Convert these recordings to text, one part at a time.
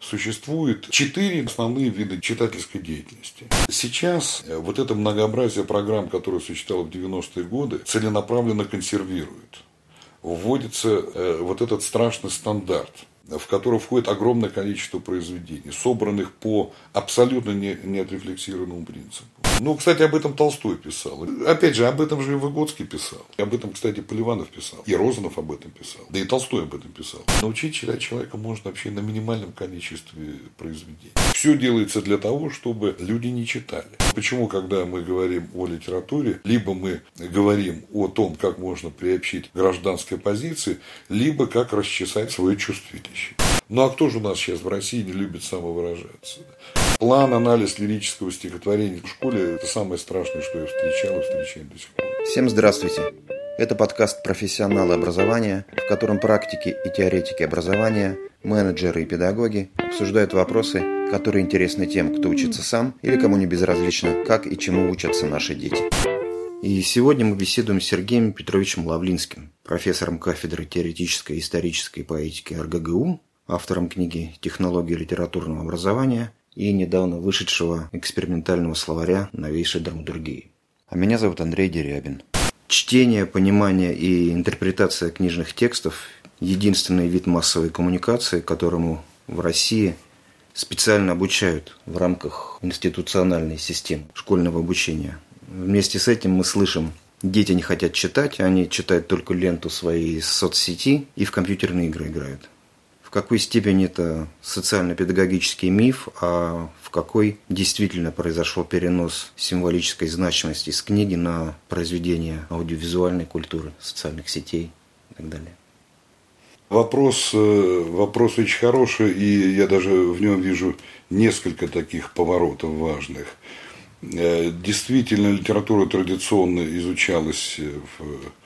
Существует четыре основные вида читательской деятельности. Сейчас э, вот это многообразие программ, которое существовало в 90-е годы, целенаправленно консервирует. Вводится э, вот этот страшный стандарт – в который входит огромное количество произведений, собранных по абсолютно не, неотрефлексированному принципу. Ну, кстати, об этом Толстой писал. Опять же, об этом же и Выгодский писал. Об этом, кстати, Поливанов писал. И Розанов об этом писал. Да и Толстой об этом писал. Научить читать человека можно вообще на минимальном количестве произведений. Все делается для того, чтобы люди не читали. Почему, когда мы говорим о литературе, либо мы говорим о том, как можно приобщить гражданской позиции, либо как расчесать свое чувствилище. Ну а кто же у нас сейчас в России не любит самовыражаться? План, анализ лирического стихотворения в школе – это самое страшное, что я встречал и встречаю до сих пор. Всем здравствуйте. Это подкаст «Профессионалы образования», в котором практики и теоретики образования, менеджеры и педагоги обсуждают вопросы, которые интересны тем, кто учится сам или кому не безразлично, как и чему учатся наши дети. И сегодня мы беседуем с Сергеем Петровичем Лавлинским, профессором кафедры теоретической и исторической поэтики РГГУ, автором книги «Технологии литературного образования» и недавно вышедшего экспериментального словаря новейшей драматургии. А меня зовут Андрей Дерябин. Чтение, понимание и интерпретация книжных текстов – единственный вид массовой коммуникации, которому в России специально обучают в рамках институциональной системы школьного обучения. Вместе с этим мы слышим Дети не хотят читать, они читают только ленту своей соцсети и в компьютерные игры играют какой степени это социально-педагогический миф, а в какой действительно произошел перенос символической значимости с книги на произведение аудиовизуальной культуры, социальных сетей и так далее. Вопрос, э, вопрос очень хороший, и я даже в нем вижу несколько таких поворотов важных. Э, действительно, литература традиционно изучалась в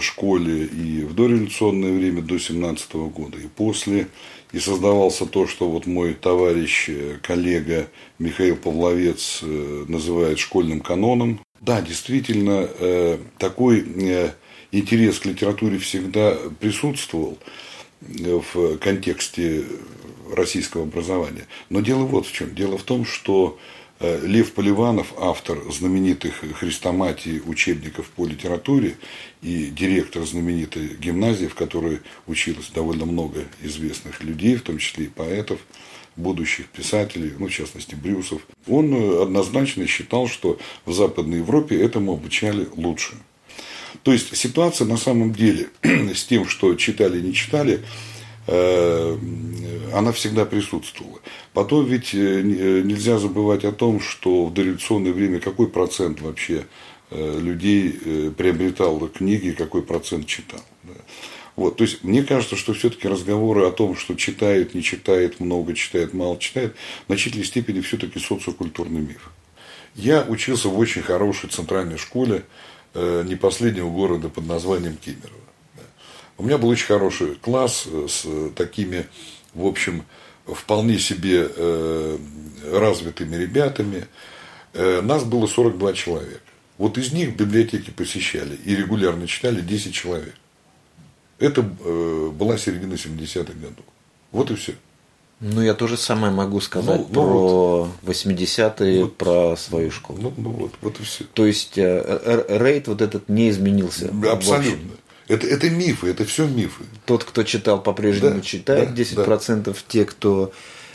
школе и в дореволюционное время до 17 года, и после. И создавался то, что вот мой товарищ, э, коллега Михаил Павловец э, называет школьным каноном. Да, действительно, э, такой интерес к литературе всегда присутствовал в контексте российского образования. Но дело вот в чем. Дело в том, что Лев Поливанов, автор знаменитых хрестоматий учебников по литературе и директор знаменитой гимназии, в которой училось довольно много известных людей, в том числе и поэтов, будущих писателей, ну, в частности, Брюсов, он э, однозначно считал, что в Западной Европе этому обучали лучше. То есть ситуация на самом деле с тем, что читали не читали, Э, она всегда присутствовала. Потом ведь э, э, нельзя забывать о том, что в дореволюционное время какой процент вообще людей приобретал книги, какой процент читал. Вот, то есть мне кажется, что все-таки разговоры о том, что читает, не читает, много читает, мало читает, в значительной степени все-таки социокультурный миф. Я учился в очень хорошей центральной школе не последнего города под названием Кемерово. У меня был очень хороший класс э, с такими, в общем, вполне себе э, развитыми ребятами. Э, нас было 42 человека. Вот из них библиотеки посещали и регулярно читали 10 человек. Это была середина 70-х годов. Вот и все. Ну, я тоже самое могу сказать ну, про ну, 80-е, вот, про свою школу. Ну, ну вот, вот и все. То есть рейд вот этот не изменился. Абсолютно. Это, это мифы, это все мифы. Тот, кто читал, по-прежнему да, читает, да, 10% да. те, кто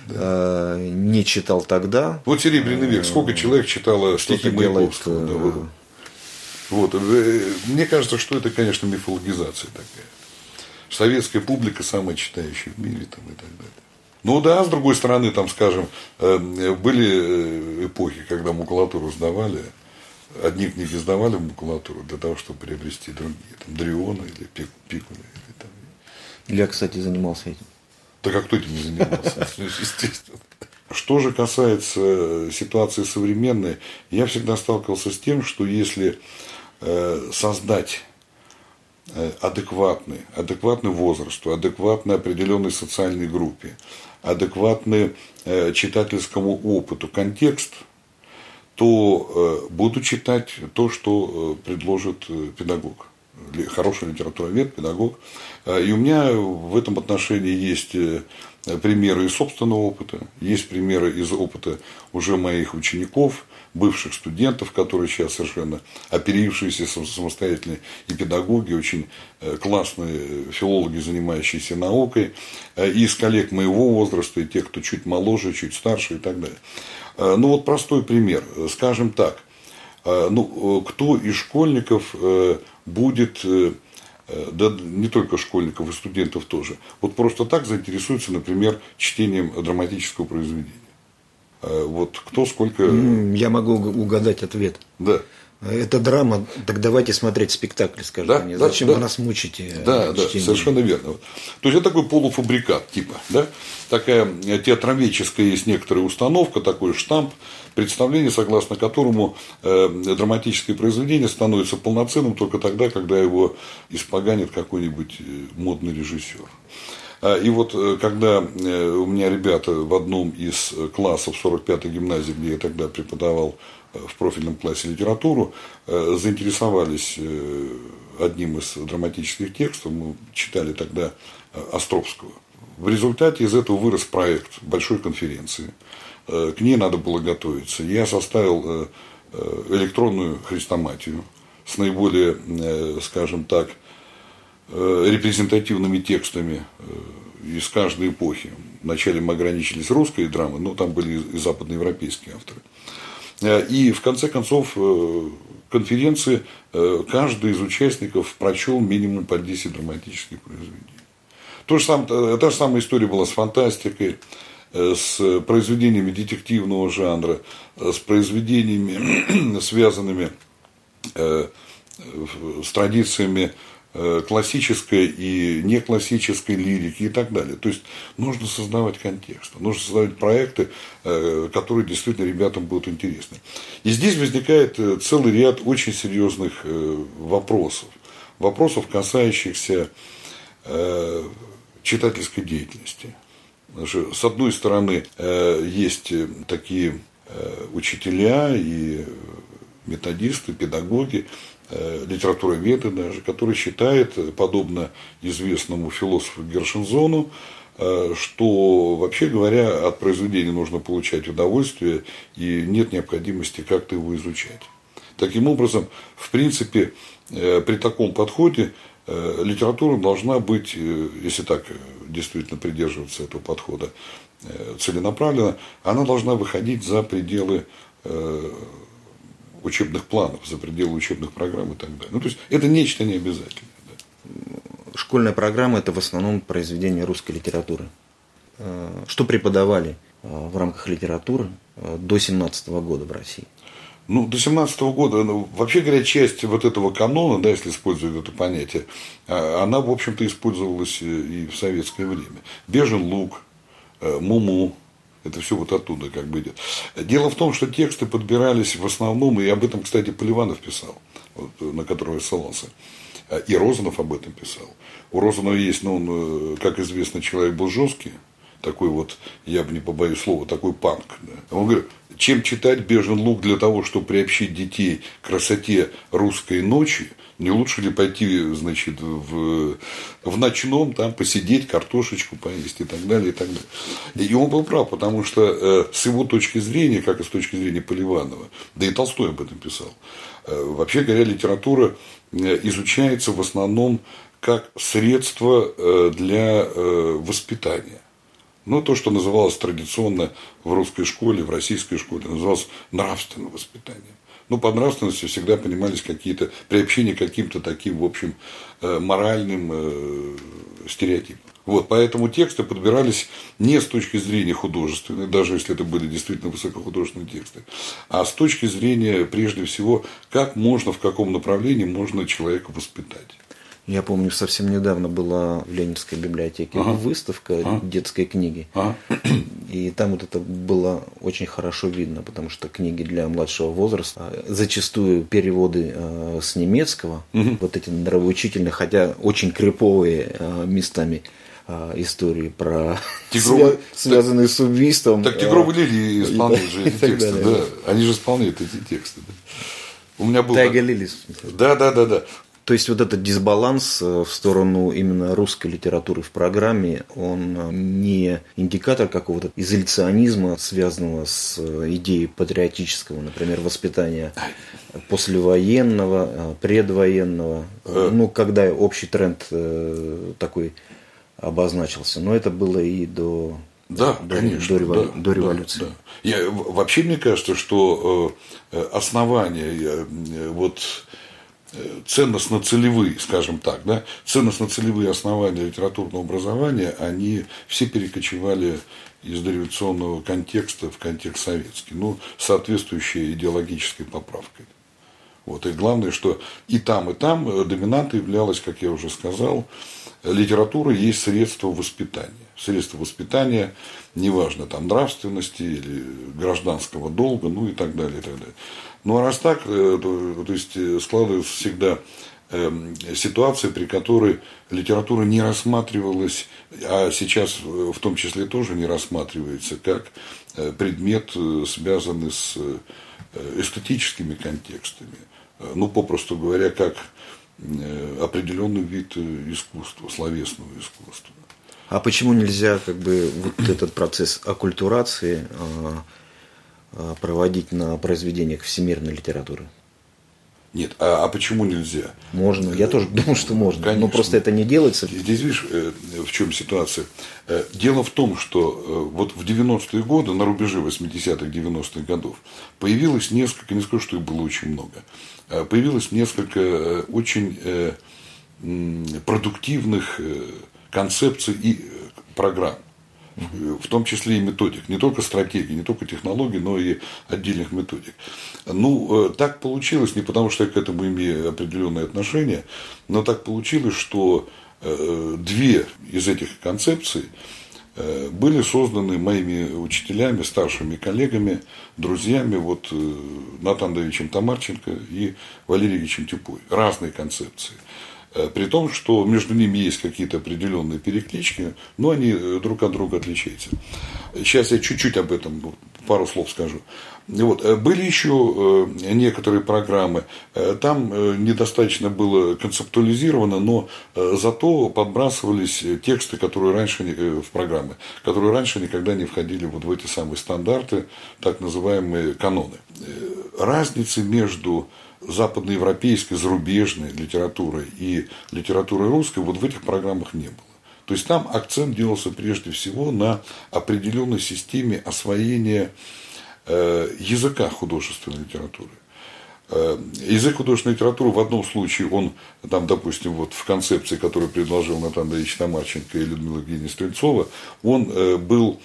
да. э, не читал тогда. Вот Серебряный век, сколько человек читало стихи Маяковского. Да, вот. вот. Э, мне кажется, что это, конечно, мифологизация такая. Советская публика самая читающая в мире там, и так далее. Ну да, с другой стороны, там, скажем, э, были эпохи, когда макулатуру сдавали, одни книги сдавали в макулатуру для того, чтобы приобрести другие, там, Дриона или Пикуля. Или, там. Я, кстати, занимался этим. Так а кто этим не занимался? Естественно. Что же касается ситуации современной, я всегда сталкивался с тем, что если э, создать э, адекватный, адекватный возрасту, адекватной определенной социальной группе, адекватный э, читательскому опыту контекст – то э, буду читать то, что э, предложит э, педагог. хороший литературовед, педагог. И у меня в этом отношении есть примеры из собственного опыта, есть примеры из опыта уже моих учеников, бывших студентов, которые сейчас совершенно оперившиеся самостоятельные и педагоги, очень классные филологи, занимающиеся наукой, и из коллег моего возраста, и тех, кто чуть моложе, чуть старше и так далее. Э, ну вот простой пример. Скажем так, ну, кто из школьников будет да не только школьников и студентов тоже, вот просто так заинтересуется, например, чтением драматического произведения. Э, вот кто сколько... Я могу угадать ответ. Да. Это драма, так давайте смотреть спектакль, скажите да, мне. Да, Зачем да. вы нас мучите? Да, да, совершенно верно. То есть это такой полуфабрикат типа, да? Такая театроведческая есть некоторая установка, такой штамп, представление, согласно которому э, драматическое произведение становится полноценным только тогда, когда его испоганит какой-нибудь э, модный режиссер. А, и вот э, когда у меня ребята в одном из классов 45-й гимназии, где я тогда преподавал в профильном классе литературу, заинтересовались одним из драматических текстов, мы читали тогда Островского. В результате из этого вырос проект большой конференции. К ней надо было готовиться. Я составил электронную хрестоматию с наиболее, скажем так, Э, репрезентативными текстами э, из каждой эпохи. Вначале мы ограничились русской драмой, но там были и западноевропейские авторы. Э, и в конце концов конференции каждый из участников прочел минимум по 10 драматических произведений. То же самое, та же самая история была с фантастикой, с произведениями детективного жанра, с произведениями, связанными с традициями Э, классической и неклассической лирики и так далее. То есть нужно создавать контекст, нужно создавать проекты, э, которые действительно ребятам будут интересны. И здесь возникает э, целый ряд очень серьезных вопросов. Вопросов, касающихся читательской деятельности. С одной стороны, есть такие учителя и методисты, педагоги, Э, литературоведы даже, который считает, подобно известному философу Гершензону, э, что, вообще говоря, от произведения нужно получать удовольствие и нет необходимости как-то его изучать. Таким образом, в принципе, э, при таком подходе литература должна быть, если так действительно придерживаться этого подхода целенаправленно, она должна выходить за пределы учебных планов, за пределы учебных программ и так далее. Ну, то есть это нечто необязательное. Да. Школьная программа – это в основном произведения русской литературы. Э, что преподавали э, в рамках литературы э, до 17 года в России? Ну, до 17 года, ну, вообще говоря, часть вот этого канона, да, если использовать это понятие, она, в общем-то, использовалась и в советское время. Бежен лук, Муму, это все вот оттуда как бы идет. Дело в том, что тексты подбирались в основном, и об этом, кстати, Поливанов писал, вот, на которого ссылался. И Розанов об этом писал. У Розанова есть, ну, он, э, как известно, человек был жесткий, такой вот, я бы не побоюсь слова, такой панк. Да. Он говорит, чем читать «Бежен лук» для того, чтобы приобщить детей к красоте русской ночи, не лучше ли пойти, значит, в, в ночном, там, посидеть, картошечку поесть и так далее, и так далее. И он был прав, потому что э, с его точки зрения, как и с точки зрения Поливанова, да и Толстой об этом писал, э, вообще говоря, литература э, изучается в основном как средство для воспитания. Ну, то, что называлось традиционно в русской школе, в российской школе, называлось нравственным воспитанием. Ну, по нравственности всегда понимались какие-то приобщения к каким-то таким, в общем, э, моральным э, стереотипам. Вот, поэтому тексты подбирались не с точки зрения художественной, даже если это были действительно высокохудожественные тексты, а с точки зрения, прежде всего, как можно, в каком направлении можно человека воспитать. Я помню, совсем недавно была в Ленинской библиотеке ага. выставка ага. детской книги. Ага. И там вот это было очень хорошо видно, потому что книги для младшего возраста, зачастую переводы э, с немецкого, угу. вот эти нравоучительные, хотя очень криповые э, местами э, истории про Тигров... связанные так, с убийством. Так Тигровы Лилии исполняют же эти тексты, да. Они же исполняют эти тексты. У меня был... Тайга Лилис. Да, да, да, да. То есть вот этот дисбаланс в сторону именно русской литературы в программе, он не индикатор какого-то изоляционизма, связанного с идеей патриотического, например, воспитания послевоенного, предвоенного, ну, когда общий тренд такой обозначился. Но это было и до да, до, конечно. До, револю... да, до революции. Да, да. Я, вообще мне кажется, что э, основания э, вот э, ценностно-целевые, скажем так, да, ценностно-целевые основания литературного образования, они все перекочевали из дореволюционного контекста в контекст советский, ну, соответствующей идеологической поправкой. Вот. И главное, что и там, и там доминантой являлась, как я уже сказал, литература есть средство воспитания. Средство воспитания, неважно, там, нравственности или гражданского долга, ну и так далее, и так далее. Ну, а раз так, э, то, то есть э, складывается всегда эм, ситуация, при которой литература не рассматривалась, а сейчас в том числе тоже не рассматривается, как э, предмет, связанный с эстетическими контекстами. Ну, попросту говоря, как Э, определенный вид э, искусства, словесного искусства. А почему нельзя как бы вот этот процесс оккультурации а, проводить на произведениях всемирной литературы? Нет, а, а почему нельзя? Можно, я тоже думаю, что можно. Конечно. Но просто это не делается. Здесь видишь, э, в чем ситуация. Дело в том, что вот в 90-е годы, на рубеже 80-х, 90-х годов, появилось несколько, не скажу, что их было очень много, Э, появилось несколько э, очень э, продуктивных концепций и программ в том числе и методик, не только стратегии, не только технологий, но и отдельных методик. Ну, так получилось, не потому что я к этому имею определенное отношение, но так получилось, что две из этих концепций Э, были созданы моими учителями, старшими коллегами, друзьями, вот э, Натан Давичем Тамарченко и Валерием Тюпой. Разные концепции. Э, при том, что между ними есть какие-то определенные переклички, но они друг от друга отличаются. Сейчас я чуть-чуть об этом ну, пару слов скажу. Вот. Э, были еще э, некоторые программы, э, там недостаточно было концептуализировано, но зато подбрасывались тексты, которые раньше в программы, которые раньше никогда не входили вот в эти самые стандарты, так называемые каноны. Разницы между западноевропейской, зарубежной литературой и литературой русской вот в этих программах не было. То есть там акцент делался прежде всего на определенной системе освоения Э, языка художественной литературы. Э, язык художественной литературы в одном случае, он, там, допустим, вот в концепции, которую предложил Натан Ильич Тамарченко и Людмила Евгеньевна Стрельцова, он э, был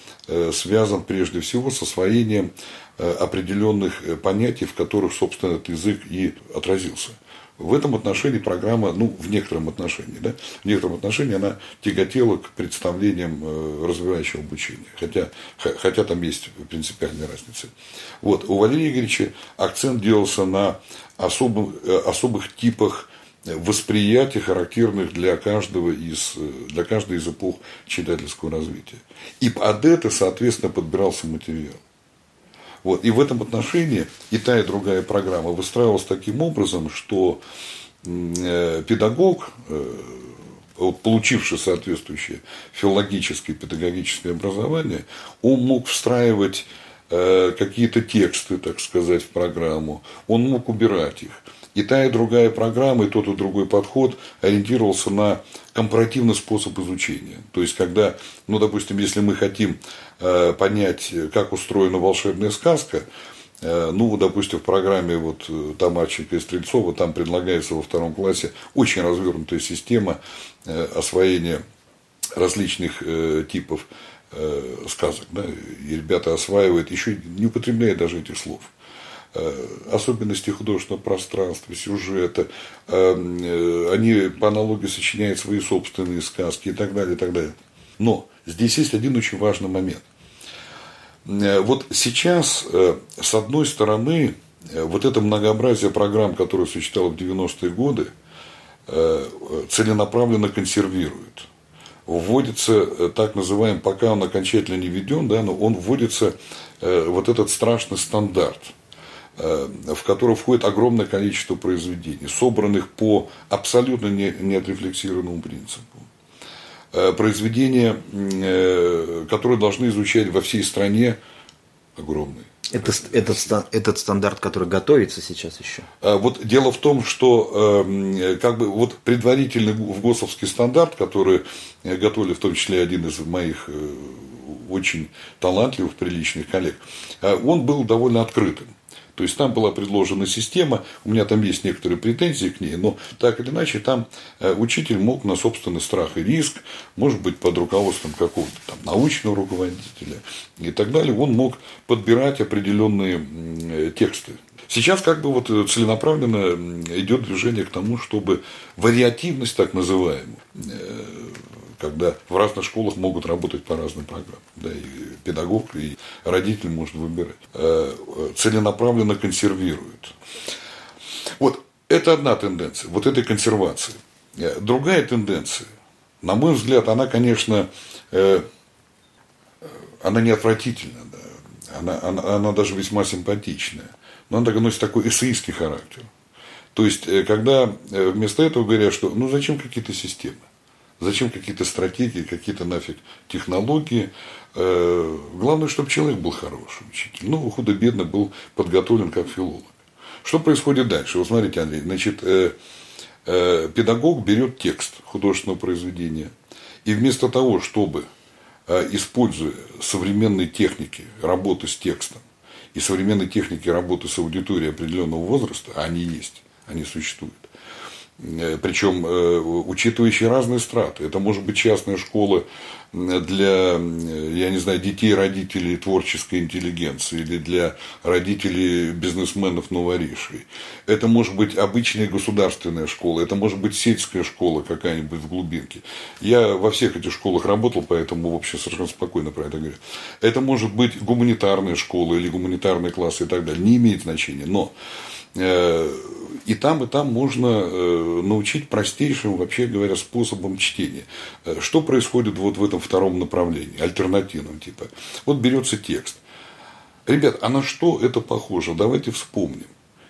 связан прежде всего с освоением определенных понятий, в которых, собственно, этот язык и отразился. В этом отношении программа, ну, в некотором отношении, да, в некотором отношении она тяготела к представлениям э, развивающего обучения, хотя, хотя там есть принципиальные разницы. Вот, у Валерия Игоревича акцент делался на особым, э, особых типах восприятий, характерных для каждого из, э, для каждой из эпох читательского развития. И под это, соответственно, подбирался материал. Вот. И в этом отношении и та, и другая программа выстраивалась таким образом, что э, педагог, э, получивший соответствующее филологическое и педагогическое образование, он мог встраивать э, какие-то тексты, так сказать, в программу, он мог убирать их. И та, и другая программа, и тот, и другой подход ориентировался на компаративный способ изучения. То есть, когда, ну, допустим, если мы хотим понять, как устроена волшебная сказка, э, ну, допустим, в программе вот э, Тамарченко и Стрельцова там предлагается во втором классе очень развернутая система э, освоения различных э, типов э, сказок. Да, и ребята осваивают, еще не употребляя даже этих слов. Э, особенности художественного пространства, сюжета, э, э, они по аналогии сочиняют свои собственные сказки и так далее, и так далее. Но здесь есть один очень важный момент. Вот сейчас, с одной стороны, вот это многообразие программ, которое существовало в 90-е годы, целенаправленно консервирует. Вводится так называемый, пока он окончательно не введен, да, но он вводится вот этот страшный стандарт – в который входит огромное количество произведений, собранных по абсолютно не, неотрефлексированному принципу. Произведения, которые должны изучать во всей стране, огромные. Это, этот, этот стандарт, который готовится сейчас еще? Вот дело в том, что эм, как бы вот предварительный в ГОСовский стандарт, который готовили в том числе один из моих очень талантливых, приличных коллег, он был довольно открытым. То есть там была предложена система, у меня там есть некоторые претензии к ней, но так или иначе там э, учитель мог на собственный страх и риск, может быть, под руководством какого-то там научного руководителя и так далее, он мог подбирать определенные э, тексты. Сейчас как бы вот целенаправленно идет движение к тому, чтобы вариативность так называемую э, когда в разных школах могут работать по разным программам. Да, и педагог, и родитель может выбирать. Э, целенаправленно консервируют. Вот это одна тенденция, вот этой консервации. Э, другая тенденция, на мой взгляд, она, конечно, э, она не отвратительна, да. она, она, она даже весьма симпатичная, но она носит такой эссеистский характер. То есть, когда вместо этого говорят, что ну зачем какие-то системы? Зачем какие-то стратегии, какие-то нафиг технологии? Э, главное, чтобы человек был хороший учитель. Ну, худо-бедно был подготовлен как филолог. Что происходит дальше? Вот смотрите, Андрей, значит, э, э, педагог берет текст художественного произведения, и вместо того, чтобы, используя современные техники работы с текстом и современные техники работы с аудиторией определенного возраста, а они есть, они существуют, причем э, учитывающие разные страты. Это может быть частная школа для, я не знаю, детей родителей творческой интеллигенции или для родителей бизнесменов новоришей. Это может быть обычная государственная школа, это может быть сельская школа какая-нибудь в глубинке. Я во всех этих школах работал, поэтому вообще совершенно спокойно про это говорю. Это может быть гуманитарная школа или гуманитарные классы и так далее. Не имеет значения. Но э, и там, и там можно э, научить простейшим, вообще говоря, способом чтения. Э, что происходит вот в этом втором направлении, альтернативном типа? Вот берется текст. Ребят, а на что это похоже? Давайте вспомним.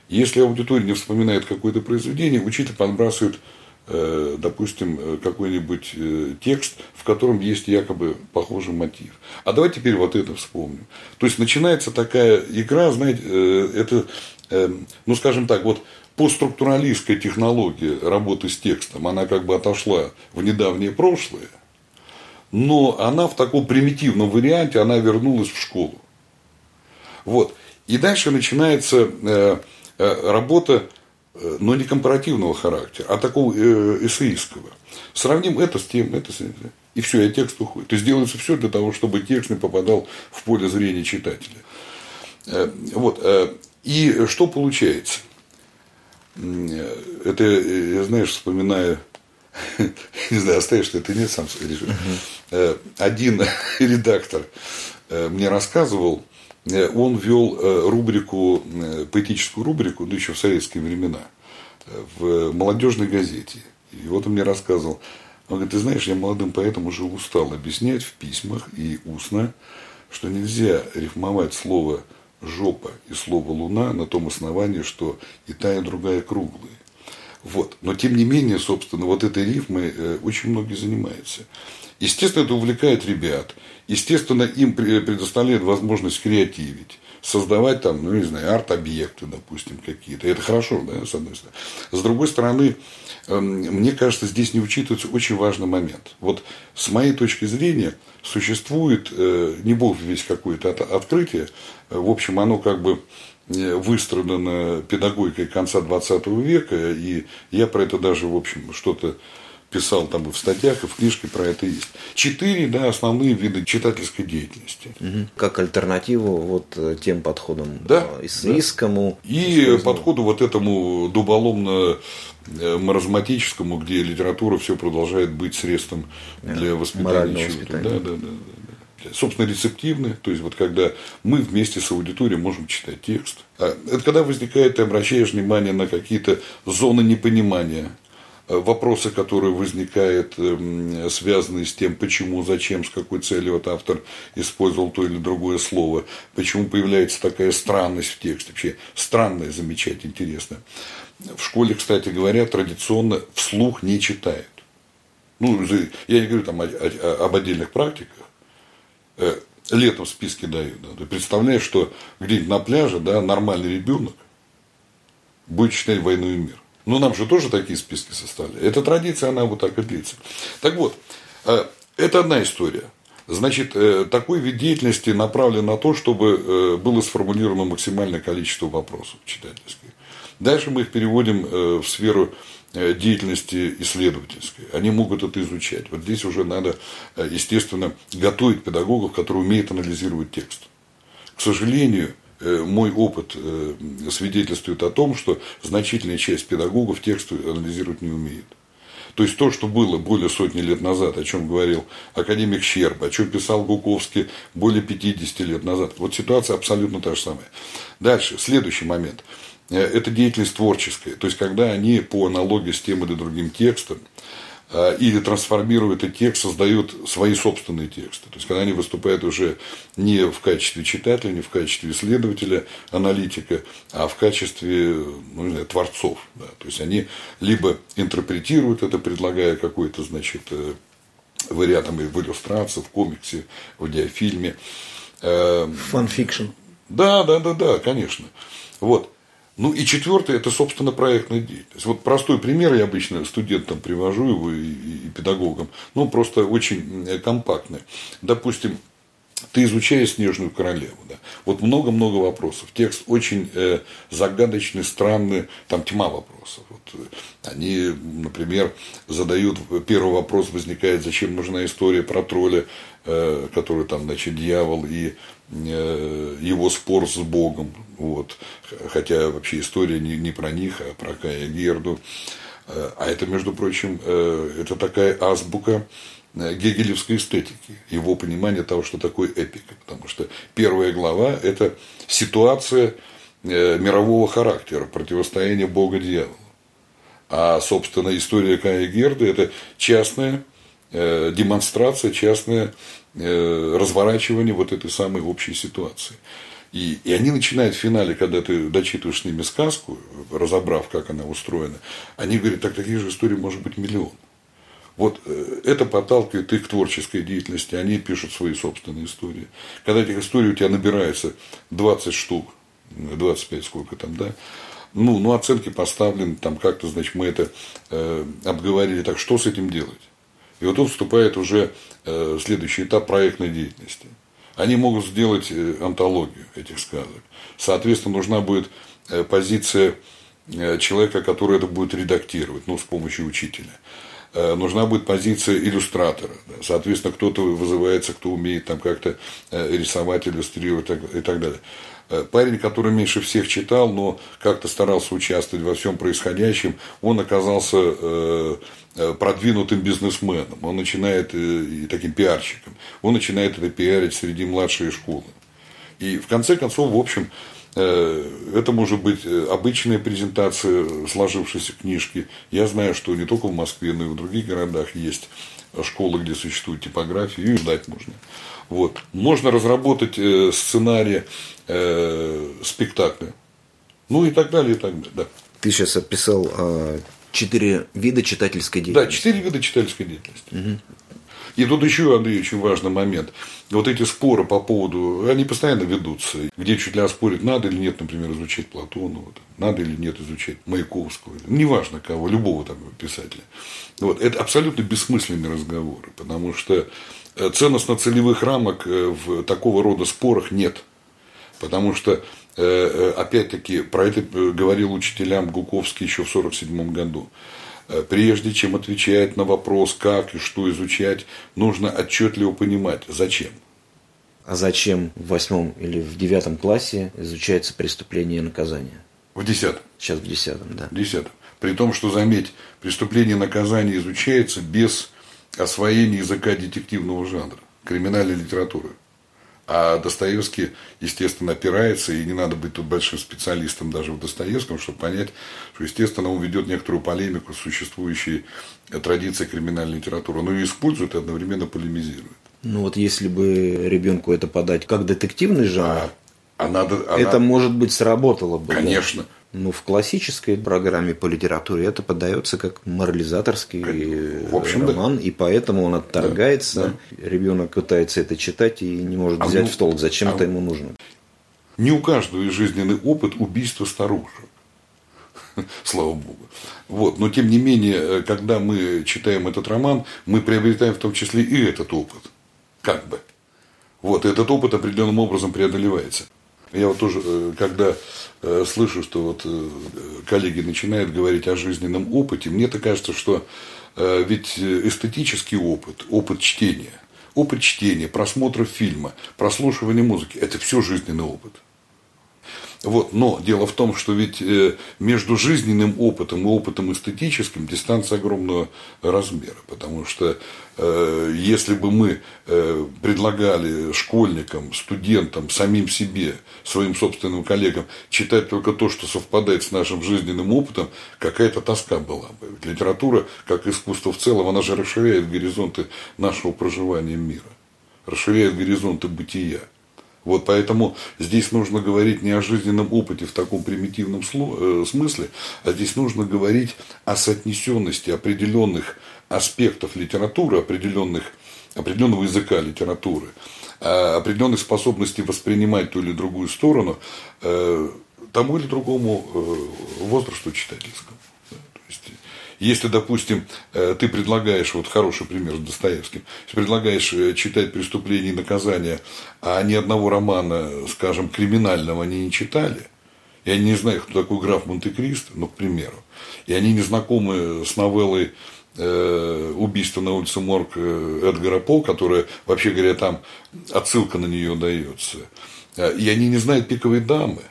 Если аудитория не вспоминает какое-то произведение, учитель подбрасывает э, допустим, какой-нибудь текст, в котором есть якобы похожий мотив. А давайте теперь вот это вспомним. То есть начинается такая игра, знаете, это, ну скажем так, вот постструктуралистская технология работы с текстом, она как бы отошла в недавнее прошлое, но она в таком примитивном варианте, она вернулась в школу. Вот. И дальше начинается э, э, работа, э, но не компаративного характера, а такого эссеистского. Сравним это с тем, это с тем. И все, и текст уходит. То есть делается все для того, чтобы текст не попадал в поле зрения читателя. Вот. И что получается? это, я, знаешь, вспоминаю, не знаю, оставишь ты это нет, сам решишь. Э, один редактор э, мне рассказывал, э, он вел рубрику, поэтическую рубрику, ну, еще в советские времена, в молодежной газете. И вот он мне рассказывал, он говорит, ты знаешь, я молодым поэтом уже устал объяснять в письмах и устно, что нельзя рифмовать слово жопа и слово луна на том основании, что и та, и другая круглые. Вот. Но тем не менее, собственно, вот этой рифмой э, очень многие занимаются. Естественно, это увлекает ребят. Естественно, им предоставляет возможность креативить создавать там, ну, не знаю, арт-объекты, допустим, какие-то. Это хорошо, да, с одной стороны. С другой стороны, эм, мне кажется, здесь не учитывается очень важный момент. Вот с моей точки зрения существует, э, не бог весь какое-то открытие, в общем, оно как бы э, выстрадано педагогикой конца 20 века, и я про это даже, в общем, что-то писал там и в статьях, и в книжке про это есть. Четыре да, основные виды читательской деятельности. Угу. Как альтернативу вот э, тем подходам да, э, эссеистскому. Да. И подходу вот этому дуболомно маразматическому, где литература все продолжает быть средством для воспитания чего-то. Да, да, да, да. Собственно, рецептивны, то есть вот когда мы вместе с аудиторией можем читать текст. А это когда возникает, ты обращаешь внимание на какие-то зоны непонимания вопросы, которые возникают, эм, связанные с тем, почему, зачем, с какой целью вот автор использовал то или другое слово, почему появляется такая странность в тексте, вообще странное замечать, интересно. В школе, кстати говоря, традиционно вслух не читают. Ну, я не говорю там об отдельных практиках, э, летом списки дают. Да. Ты представляешь, что где-нибудь на пляже да, нормальный ребенок будет читать «Войну и мир». Ну, нам же тоже такие списки составляли. Эта традиция, она вот так и длится. Так вот, э, это одна история. Значит, э, такой вид деятельности направлен на то, чтобы э, было сформулировано максимальное количество вопросов читательских. Дальше мы их переводим в сферу деятельности исследовательской. Они могут это изучать. Вот здесь уже надо, естественно, готовить педагогов, которые умеют анализировать текст. К сожалению, Э, мой опыт э, свидетельствует о том, что значительная часть педагогов текст анализировать не умеет. То есть то, что было более сотни лет назад, о чем говорил академик Щерб, о чем писал Гуковский более 50 лет назад. Вот ситуация абсолютно та же самая. Дальше, следующий момент. Э, это деятельность творческая. То есть, когда они по аналогии с тем или другим текстом а, или трансформируют этот текст, создают свои собственные тексты. То есть, когда они выступают уже не в качестве читателя, не в качестве исследователя, аналитика, а в качестве ну, знаю, творцов. Да. То есть, они либо интерпретируют это, предлагая какой-то, значит, э, вариант в иллюстрации, в комиксе, в диафильме. Э, Fan fiction. Да, да, да, да, конечно. Вот. Ну и четвертое – это, собственно, проектная деятельность. Вот простой пример я обычно студентам привожу его и, и педагогам, ну просто очень компактный. Допустим, ты изучаешь «Снежную королеву». Да? Вот много-много вопросов. Текст очень э, загадочный, странный, там тьма вопросов. Вот, э, они, например, задают, первый вопрос возникает, зачем нужна история про тролля, э, который там, значит, дьявол и э, его спор с Богом. Вот. Хотя вообще история не, не про них, а про Кая Герду. Э, а это, между прочим, э, это такая азбука Э, гегелевской эстетики, его понимание того, что такое эпика. Потому что первая глава – это ситуация э, мирового характера, противостояние Бога дьявола. А, собственно, история Кая Герда – это частная э, демонстрация, частное разворачивание вот этой самой общей ситуации. И, и они начинают в финале, когда ты дочитываешь с ними сказку, разобрав, как она устроена, они говорят, так таких же историй может быть миллион. Вот э, это подталкивает их к творческой деятельности, они пишут свои собственные истории. Когда этих историй у тебя набирается 20 штук, 25 сколько там, да, ну, ну оценки поставлены, там как-то, значит, мы это э, обговорили, так что с этим делать? И вот тут вступает уже э, следующий этап проектной деятельности. Они могут сделать э, антологию этих сказок. Соответственно, нужна будет э, позиция человека, который это будет редактировать, ну, с помощью учителя. Э, нужна будет позиция иллюстратора. Соответственно, кто-то вызывается, кто умеет там как-то э, рисовать, иллюстрировать и так далее. Э, парень, который меньше всех читал, но как-то старался участвовать во всем происходящем, он оказался продвинутым бизнесменом, он начинает и таким пиарщиком, он начинает это пиарить среди младшей школы. И в конце концов, в общем, это может быть э, обычная презентация сложившейся книжки. Я знаю, что не только в Москве, но и в других городах есть школы, где существует типография, и ждать можно. Вот. Можно разработать э, сценарий э, спектакля. Ну и так далее, и так далее. Да. Ты сейчас описал а, четыре вида читательской деятельности. Да, четыре вида читательской деятельности. Угу. И тут еще, Андрей, очень важный момент. Вот эти споры по поводу, они постоянно ведутся. Где чуть ли спорят, надо или нет, например, изучать Платона, вот, надо или нет изучать Маяковского. Неважно кого, любого там писателя. Вот, это абсолютно бессмысленные разговоры, потому что э, ценностно-целевых рамок э, в такого рода спорах нет. Потому что э, опять-таки, про это говорил учителям Гуковский еще в 1947 году. Э, прежде чем отвечать на вопрос, как и что изучать, нужно отчетливо понимать, зачем. А зачем в восьмом или в девятом классе изучается преступление и наказание? В десятом. Сейчас в десятом, да. В десятом. При том, что, заметь, преступление и наказание изучается без освоения языка детективного жанра, криминальной литературы. А Достоевский, естественно, опирается, и не надо быть тут большим специалистом даже в Достоевском, чтобы понять, что, естественно, он ведет некоторую полемику с существующей традицией криминальной литературы, но ее использует и одновременно полемизирует. Ну вот если бы ребенку это подать как детективный жанр, а, а надо, а это, может быть, сработало бы. Конечно. Да? Ну, в классической программе по литературе это подается как морализаторский в общем, роман, да. и поэтому он отторгается. Да. Ребенок пытается это читать и не может а взять ну, в толк, зачем а это ему нужно. Не у каждого есть жизненный опыт убийства старушек. Слава Богу. Вот. Но тем не менее, когда мы читаем этот роман, мы приобретаем в том числе и этот опыт. Как бы. Вот, этот опыт определенным образом преодолевается. Я вот тоже, э, когда э, слышу, что вот э, коллеги начинают говорить о жизненном опыте, мне то кажется, что ведь эстетический опыт, опыт чтения, опыт чтения, просмотра фильма, прослушивания музыки – это все жизненный опыт. Вот, но дело в том, что ведь э, между жизненным опытом и опытом эстетическим дистанция огромного размера. Потому что э, если бы мы э, предлагали школьникам, студентам, самим себе, своим собственным коллегам читать только то, что совпадает с нашим жизненным опытом, какая-то тоска была бы. Литература, как искусство в целом, она же расширяет горизонты нашего проживания мира, расширяет горизонты бытия. Вот поэтому здесь нужно говорить не о жизненном опыте в таком примитивном э, смысле, а здесь нужно говорить о соотнесенности определенных аспектов литературы, определенных, определенного языка литературы, определенной способности воспринимать ту или другую сторону э, тому или другому э, возрасту читательскому. Если, допустим, э, ты предлагаешь, вот хороший пример с Достоевским, предлагаешь э, читать «Преступление и наказание», а ни одного романа, скажем, криминального они не читали, и они не знают, кто такой граф Монте-Кристо, ну, к примеру, и они не знакомы с новеллой э, убийство на улице Морг Эдгара По, которая, вообще говоря, там отсылка на нее дается. И они не знают пиковой дамы.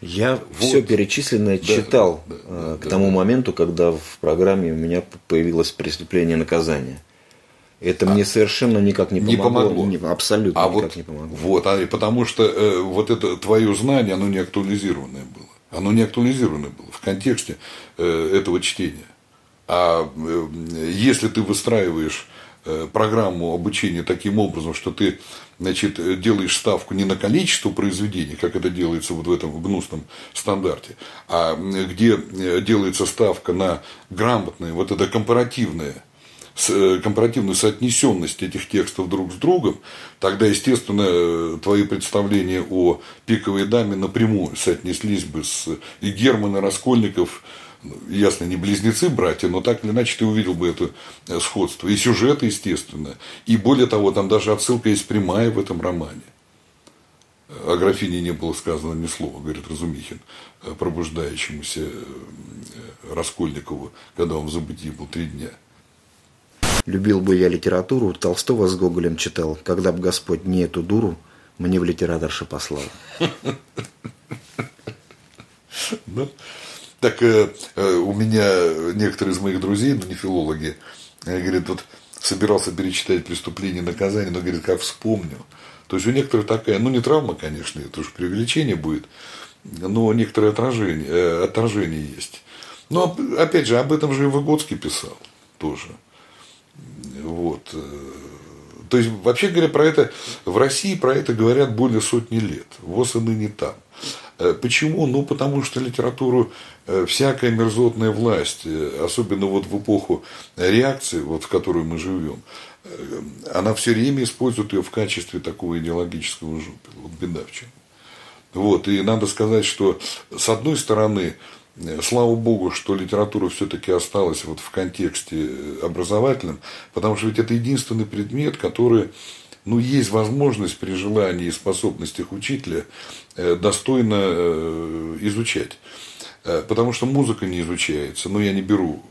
Я вот. все перечисленное да, читал да, да, к да, тому да. моменту, когда в программе у меня появилось преступление наказания. Это а, мне совершенно никак не помогло. Не помогло. Абсолютно а никак вот, не помогло. Вот, а, потому что э, вот это твое знание, оно не актуализированное было. Оно не актуализированное было в контексте э, этого чтения. А э, если ты выстраиваешь э, программу обучения таким образом, что ты значит, делаешь ставку не на количество произведений, как это делается вот в этом гнусном стандарте, а где делается ставка на грамотное, вот это компаративное, компаративную соотнесенность этих текстов друг с другом, тогда, естественно, твои представления о пиковой даме напрямую соотнеслись бы с и Германа Раскольников, ясно, не близнецы братья, но так или иначе ты увидел бы это э, сходство. И сюжет, естественно. И более того, там даже отсылка есть прямая в этом романе. О графине не было сказано ни слова, говорит Разумихин, э, пробуждающемуся э, Раскольникову, когда он в забытии был три дня. Любил бы я литературу, Толстого с Гоголем читал, когда бы Господь не эту дуру мне в литераторше послал. Ну, так э, э, у меня некоторые из моих друзей, ну не филологи, э, говорят, вот собирался перечитать «Преступление и наказание», но, говорит, как вспомнил. То есть у некоторых такая, ну не травма, конечно, это уж преувеличение будет, но некоторое отражение, э, отражение есть. Но, опять же, об этом же и Выгодский писал тоже. Вот. Э, то есть, вообще говоря, про это, в России про это говорят более сотни лет. ВОЗ и ныне там. Почему? Ну, потому что литературу всякая мерзотная власть, э, особенно вот в эпоху реакции, вот в которой мы живем, она все время использует ее в качестве такого идеологического жупила. Вот беда в чем. Вот, и надо сказать, что с одной стороны, слава богу, что литература все-таки осталась вот в контексте образовательном, потому что ведь это единственный предмет, который ну, есть возможность при желании и способностях учителя э, достойно э, изучать. Э, потому что музыка не изучается, но я не беру.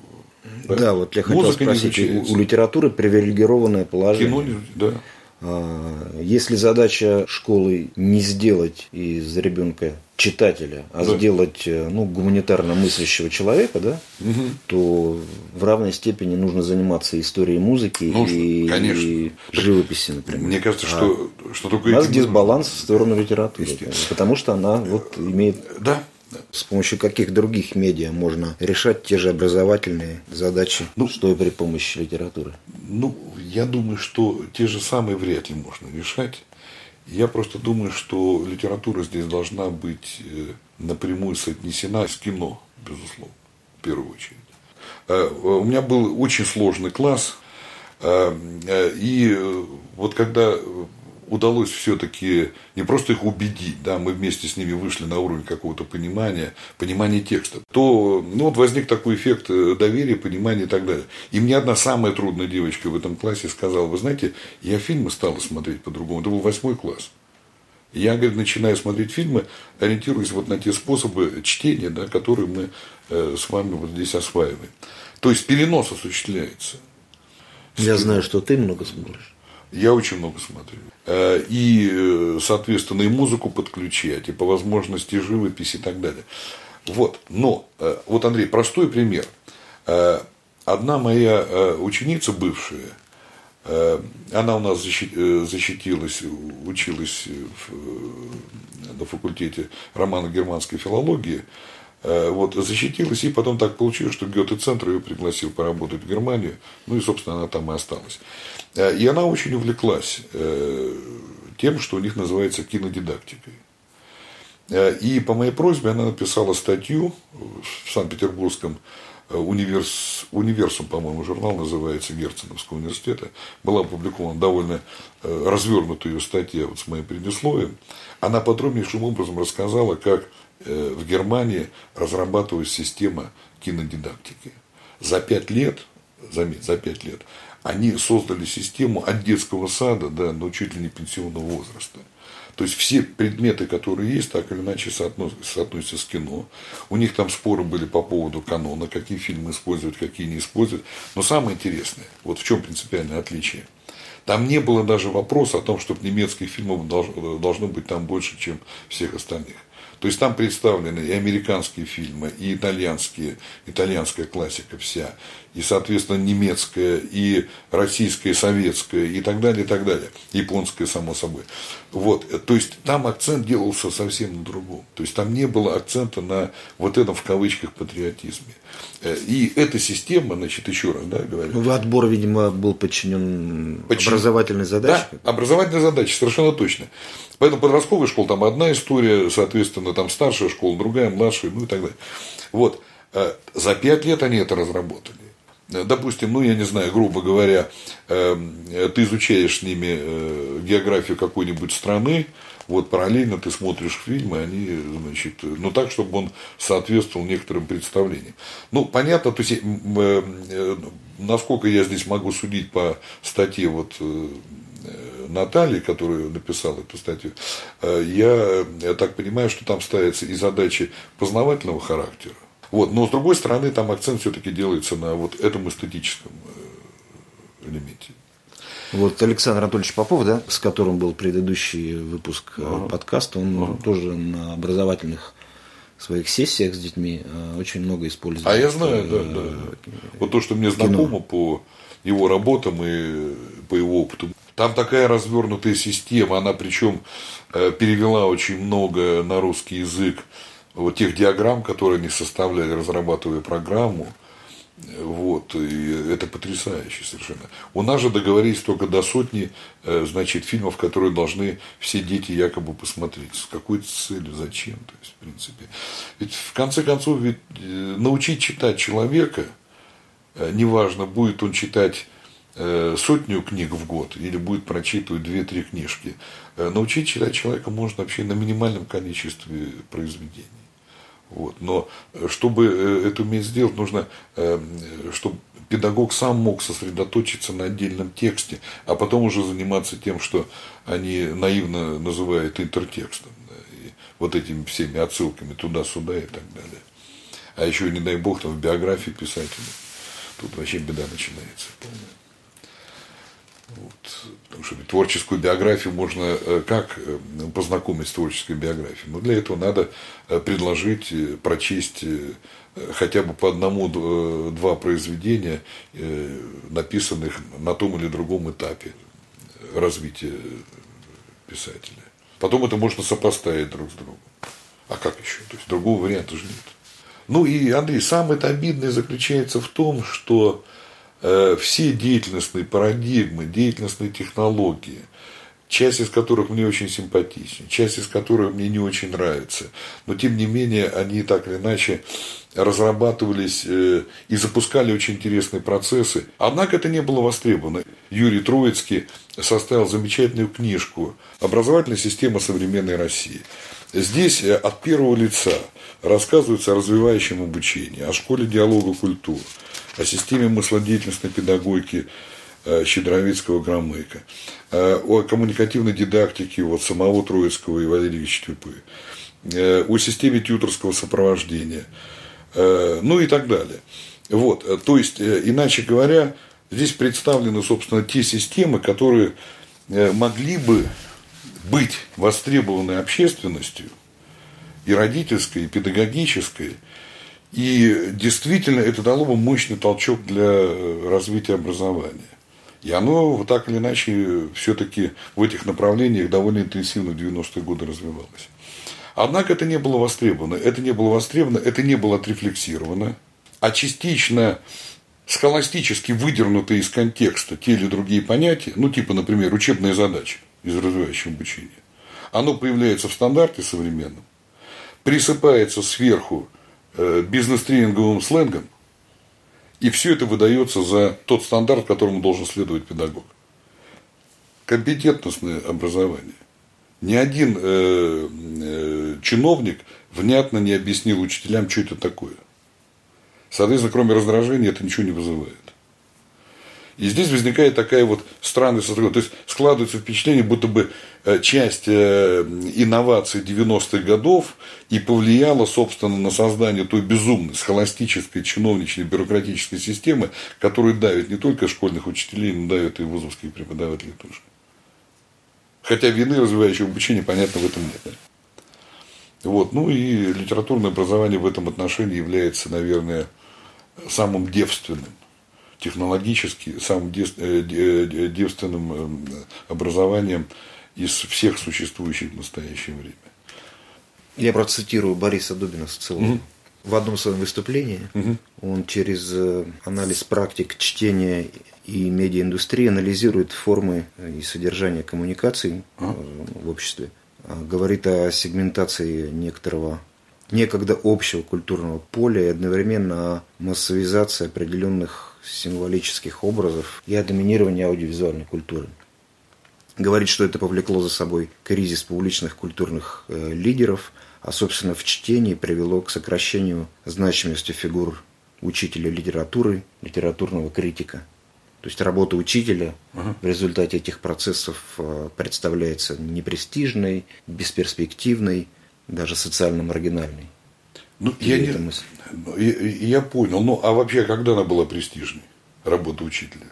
Да, да вот я хотел музыка спросить, у, у литературы привилегированное положение. Кино, да. А, если задача школы не сделать из ребенка читателя, а да. сделать э, ну, гуманитарно мыслящего человека, да, угу. то в равной степени нужно заниматься историей музыки нужно, и, конечно. и живописи, например. Мне кажется, что, а что только у нас дисбаланс в сторону литературы, потому что она вот имеет да, с помощью каких других медиа можно решать те же образовательные задачи, ну, что и при помощи литературы? Ну, я думаю, что те же самые вряд ли можно решать. Я просто думаю, что литература здесь должна быть э, напрямую соотнесена с кино, безусловно, в первую очередь. Э, у меня был очень сложный класс, э, и вот когда удалось все-таки не просто их убедить, да, мы вместе с ними вышли на уровень какого-то понимания, понимания текста, то ну, вот возник такой эффект э, доверия, понимания и так далее. И мне одна самая трудная девочка в этом классе сказала, вы знаете, я фильмы стала смотреть по-другому, это был восьмой класс. Я, говорит, начинаю смотреть фильмы, ориентируясь вот на те способы чтения, да, которые мы э, с вами вот здесь осваиваем. То есть перенос осуществляется. Я знаю, что ты много смотришь. Я очень много смотрю. Э, и, э, соответственно, и музыку подключать, и по возможности живопись и так далее. Вот. Но, э, вот, Андрей, простой пример. Одна моя ученица бывшая, она у нас защитилась, училась на факультете романо-германской филологии, вот, защитилась, и потом так получилось, что Гёте-центр ее пригласил поработать в Германию, ну и, собственно, она там и осталась. Э, и она очень увлеклась э, тем, что у них называется кинодидактикой. Э, и по моей просьбе она написала статью в Санкт-Петербургском универс, универсум, по-моему, журнал называется Герценовского университета. Была опубликована довольно развернутая ее статья вот с моим предисловием. Она подробнейшим образом рассказала, как в Германии разрабатывалась система кинодидактики. За пять лет, заметь, за пять лет они создали систему от детского сада до ну, чуть ли не пенсионного возраста. То есть все предметы, которые есть, так или иначе соотносятся с кино. У них там споры были по поводу канона, какие фильмы использовать, какие не использовать. Но самое интересное, вот в чем принципиальное отличие. Там не было даже вопроса о том, чтобы немецких фильмов должно быть там больше, чем всех остальных. То есть там представлены и американские фильмы, и итальянские, итальянская классика вся, и, соответственно, немецкая, и российская, и советская, и так далее, и так далее. Японская, само собой. Вот. То есть там акцент делался совсем на другом. То есть там не было акцента на вот этом в кавычках патриотизме. И эта система, значит, еще раз, да, говорю. Ну, отбор, видимо, был подчинен Подчин... образовательной задаче. Да, образовательной задаче, совершенно точно. Поэтому подростковая школа там одна история, соответственно, там старшая школа, другая, младшая, ну и так далее. Вот. Э, за пять лет они это разработали. Э, допустим, ну, я не знаю, грубо говоря, эм, ты изучаешь с ними э, географию какой-нибудь страны, вот параллельно ты смотришь фильмы, они, значит, ну так, чтобы он соответствовал некоторым представлениям. Ну, понятно, то есть, насколько я здесь могу судить по статье вот Натальи, которая написала эту статью, э, я, я так понимаю, что там ставятся и задачи познавательного характера. Вот. Но с другой стороны, там акцент все-таки делается на вот этом эстетическом э, элементе. Вот Александр Анатольевич Попов, да, с которым был предыдущий выпуск uh-huh. подкаста, он uh-huh. тоже на образовательных своих сессиях с детьми очень много использует. А я знаю, да, да. Вот то, что мне знакомо по его работам и по его опыту. Там такая развернутая система, она причем э, перевела очень много на русский язык вот тех диаграмм, которые они составляли, разрабатывая программу. Вот, и это потрясающе совершенно. У нас же договорились только до сотни, э, значит, фильмов, которые должны все дети якобы посмотреть. С какой целью, зачем, то есть, в принципе. Ведь в конце концов, ведь э, научить читать человека, неважно, будет он читать Э, сотню книг в год или будет прочитывать две-три книжки. Э, научить читать человека можно вообще на минимальном количестве произведений. Вот. Но э, чтобы это уметь сделать, нужно, чтобы педагог сам мог сосредоточиться на отдельном тексте, а потом уже заниматься тем, что они наивно называют интертекстом. И вот этими всеми отсылками туда-сюда и так далее. А еще, не дай бог, там в биографии писателя. Тут вообще беда начинается полная. Вот, потому что творческую биографию можно э, как э, познакомить с творческой биографией? Но для этого надо э, предложить, прочесть хотя бы по одному-два произведения, написанных на том или другом этапе развития писателя. Потом это можно сопоставить друг с другом. А как еще? То есть другого варианта же нет. Ну и, Андрей, самое обидное заключается в том, что все деятельностные парадигмы, деятельностные технологии, часть из которых мне очень симпатична, часть из которых мне не очень нравится, но тем не менее они так или иначе разрабатывались э, и запускали очень интересные процессы. Однако это не было востребовано. Юрий Троицкий составил замечательную книжку «Образовательная система современной России». Здесь э, от первого лица рассказывается о развивающем обучении, о школе диалога культур, о системе мыслодеятельностной педагогики э, Щедровицкого Громыка, о коммуникативной дидактике вот самого Троицкого и Валерия Чтюпы, о системе тьюторского сопровождения – Э, ну и так далее. Вот, э, то есть, э, иначе говоря, здесь представлены, собственно, те системы, которые могли бы быть востребованы общественностью, и родительской, и педагогической, и действительно это дало бы мощный толчок для развития образования. И оно вот так или иначе все-таки в этих направлениях довольно интенсивно в 90-е годы развивалось. Однако это не было востребовано. Это не было востребовано, это не было отрефлексировано. А частично схоластически выдернутые из контекста те или другие понятия, ну, типа, например, учебная задача из развивающего обучения, оно появляется в стандарте современном, присыпается сверху э, бизнес-тренинговым сленгом, и все это выдается за тот стандарт, которому должен следовать педагог. Компетентностное образование. Ни один э, э, чиновник внятно не объяснил учителям, что это такое. Соответственно, кроме раздражения, это ничего не вызывает. И здесь возникает такая вот странная ситуация. То есть складывается впечатление, будто бы э, часть э, инноваций 90-х годов и повлияла, собственно, на создание той безумной, схоластической, чиновничной, бюрократической системы, которая давит не только школьных учителей, но давит и вузовских преподавателей тоже. Хотя вины развивающего обучения, понятно, в этом нет. Вот. Ну и литературное образование в этом отношении является, наверное, самым девственным, технологически самым э, девственным эм, образованием из всех существующих в настоящее время. Я процитирую Бориса Дубина социолога. Угу. В одном своем выступлении угу. он через э, анализ практик чтения и медиаиндустрия анализирует формы и содержание коммуникаций а? в обществе, а, говорит о сегментации некоторого некогда общего культурного поля и одновременно о массовизации определенных символических образов и о доминировании аудиовизуальной культуры. Говорит, что это повлекло за собой кризис публичных культурных э, лидеров, а, собственно, в чтении привело к сокращению значимости фигур учителя литературы, литературного критика – то есть работа учителя uh в результате этих процессов э, представляется непрестижной, бесперспективной, даже социально маргинальной. Ну, я, не, мысль. Ну, я, я понял. Ну, а вообще, когда она была престижной, работа учителя?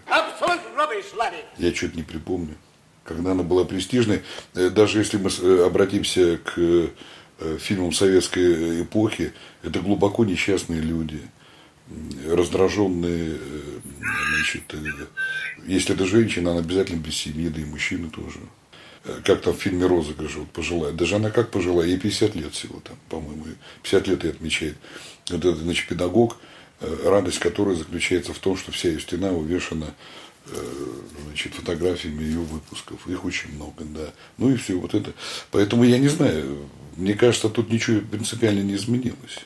Я что-то не припомню. Когда она была престижной, э, даже если мы э, обратимся к фильмам советской эпохи, это глубоко несчастные люди – раздраженные, э, значит, э, если это женщина, она обязательно без семьи, да и мужчины тоже. Э, как там в фильме «Розыгрыш» вот пожилая. Даже она как пожилая, ей 50 лет всего там, по-моему, 50 лет и отмечает. Вот это, значит, педагог, радость которой заключается в том, что вся ее стена увешана значит, фотографиями ее выпусков. Их очень много, да. Ну и все, вот это. Поэтому я не знаю, мне кажется, тут ничего принципиально не изменилось.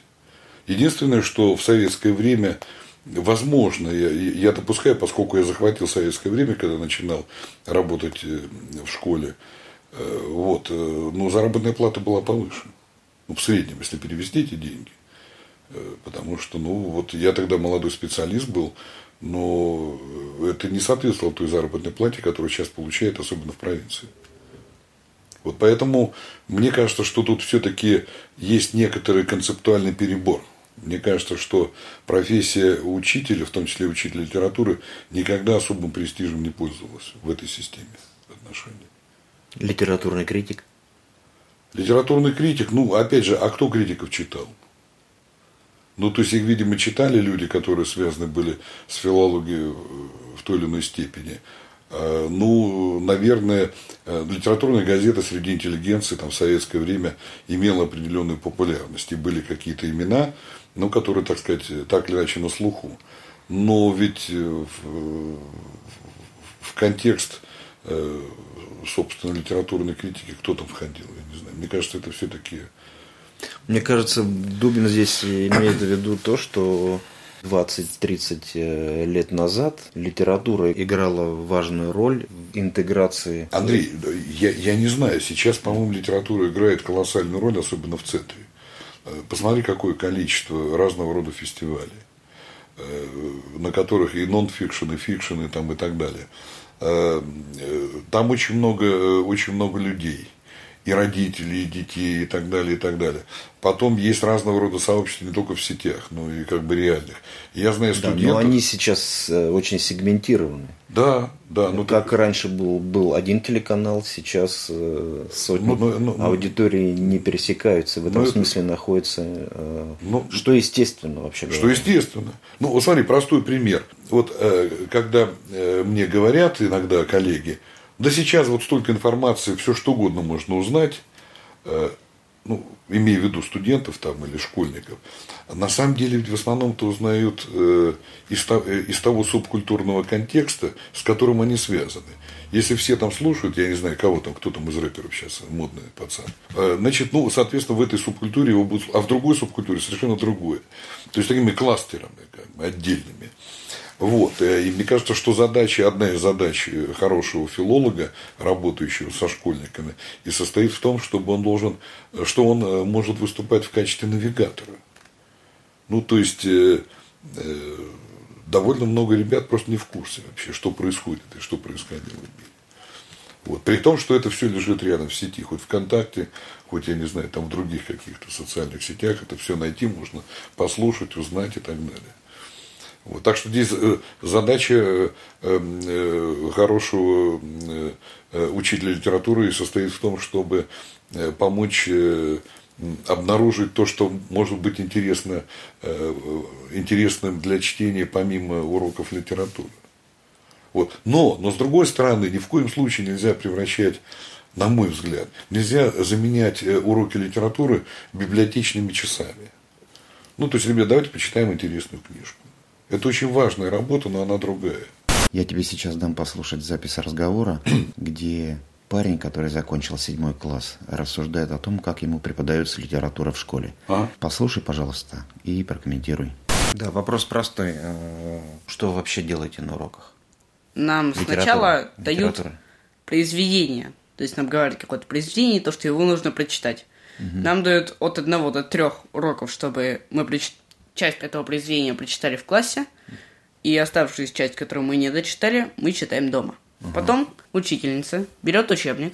Единственное, что в советское время, возможно, я, я допускаю, поскольку я захватил советское время, когда начинал работать э, в школе, э, вот, э, но заработная плата была повыше. Ну, в среднем, если перевести эти деньги. Потому что, ну, вот я тогда молодой специалист был, но это не соответствовало той заработной плате, которую сейчас получает, особенно в провинции. Вот поэтому мне кажется, что тут все-таки есть некоторый концептуальный перебор Мне кажется, что профессия учителя, в том числе учителя литературы, никогда особым престижем не пользовалась в этой системе отношений. Литературный критик? Литературный критик, ну, опять же, а кто критиков читал? Ну, то есть их, видимо, читали люди, которые связаны были с филологией в той или иной степени. А, ну, наверное, литературная газета среди интеллигенции там, в советское время имела определенную популярность. И были какие-то имена, ну, которые, так сказать, так или иначе на слуху. Но ведь э, в, в контекст, э, собственно, литературной критики кто там входил, я не знаю. Мне кажется, это все-таки... Мне кажется, Дубин здесь имеет в виду то, что 20-30 э, лет назад литература играла важную роль в интеграции. Андрей, я, я не знаю, сейчас, по-моему, литература играет колоссальную роль, особенно в центре. Э, посмотри, какое количество разного рода фестивалей, э, на которых и нон-фикшн, и fiction, и, там, и так далее. Э, там очень много, очень много людей – и родителей, и детей, и так далее, и так далее. Потом есть разного рода сообщества не только в сетях, но и как бы реальных. Я знаю студентов... Да, но они сейчас э, очень сегментированы. Да, да. Ну, как так... раньше был, был один телеканал, сейчас э, сотни ну, ну, ну, ну, аудитории не пересекаются. В этом ну, смысле это... находится... Э, ну, что естественно вообще говоря. Что естественно. Ну, вот смотри, простой пример. Вот когда мне говорят иногда коллеги, да сейчас вот столько информации, все что угодно можно узнать, э, ну, имея в виду студентов там или школьников, на самом деле ведь в основном-то узнают э, из, э, из того субкультурного контекста, с которым они связаны. Если все там слушают, я не знаю, кого там, кто там из рэперов сейчас, модный пацан, значит, ну, соответственно, в этой субкультуре его будут, а в другой субкультуре совершенно другое. То есть, такими кластерами, как бы, отдельными. Вот. Э, и мне кажется, что задача, одна из задач хорошего филолога, работающего со школьниками, и состоит в том, чтобы он должен, что он э, может выступать в качестве навигатора. Ну, то есть, э, довольно много ребят просто не в курсе вообще, что происходит и что происходило в мире. Вот. При том, что это все лежит рядом в сети, хоть ВКонтакте, хоть, я не знаю, там в других каких-то социальных сетях, это все найти можно, послушать, узнать и так далее. Вот, так что здесь э, задача э, э, хорошего учителя литературы состоит в том, чтобы помочь обнаружить то, что может быть интересно, интересным для чтения помимо уроков литературы. Вот. Но, но с другой стороны, ни в коем случае нельзя превращать, на мой взгляд, нельзя заменять уроки литературы библиотечными часами. Ну, то есть, ребят, давайте почитаем интересную книжку. Это очень важная работа, но она другая. Я тебе сейчас дам послушать запись разговора, где парень, который закончил седьмой класс, рассуждает о том, как ему преподается литература в школе. А? Послушай, пожалуйста, и прокомментируй. Да, вопрос простой. Э, что вы вообще делаете на уроках? Нам Литература. сначала дают Литература. произведение. То есть нам говорят какое-то произведение, то, что его нужно прочитать. Угу. Нам дают от одного до трех уроков, чтобы мы прочитали часть этого произведения прочитали в классе, и оставшуюся часть, которую мы не дочитали, мы читаем дома. Ага. Потом учительница берет учебник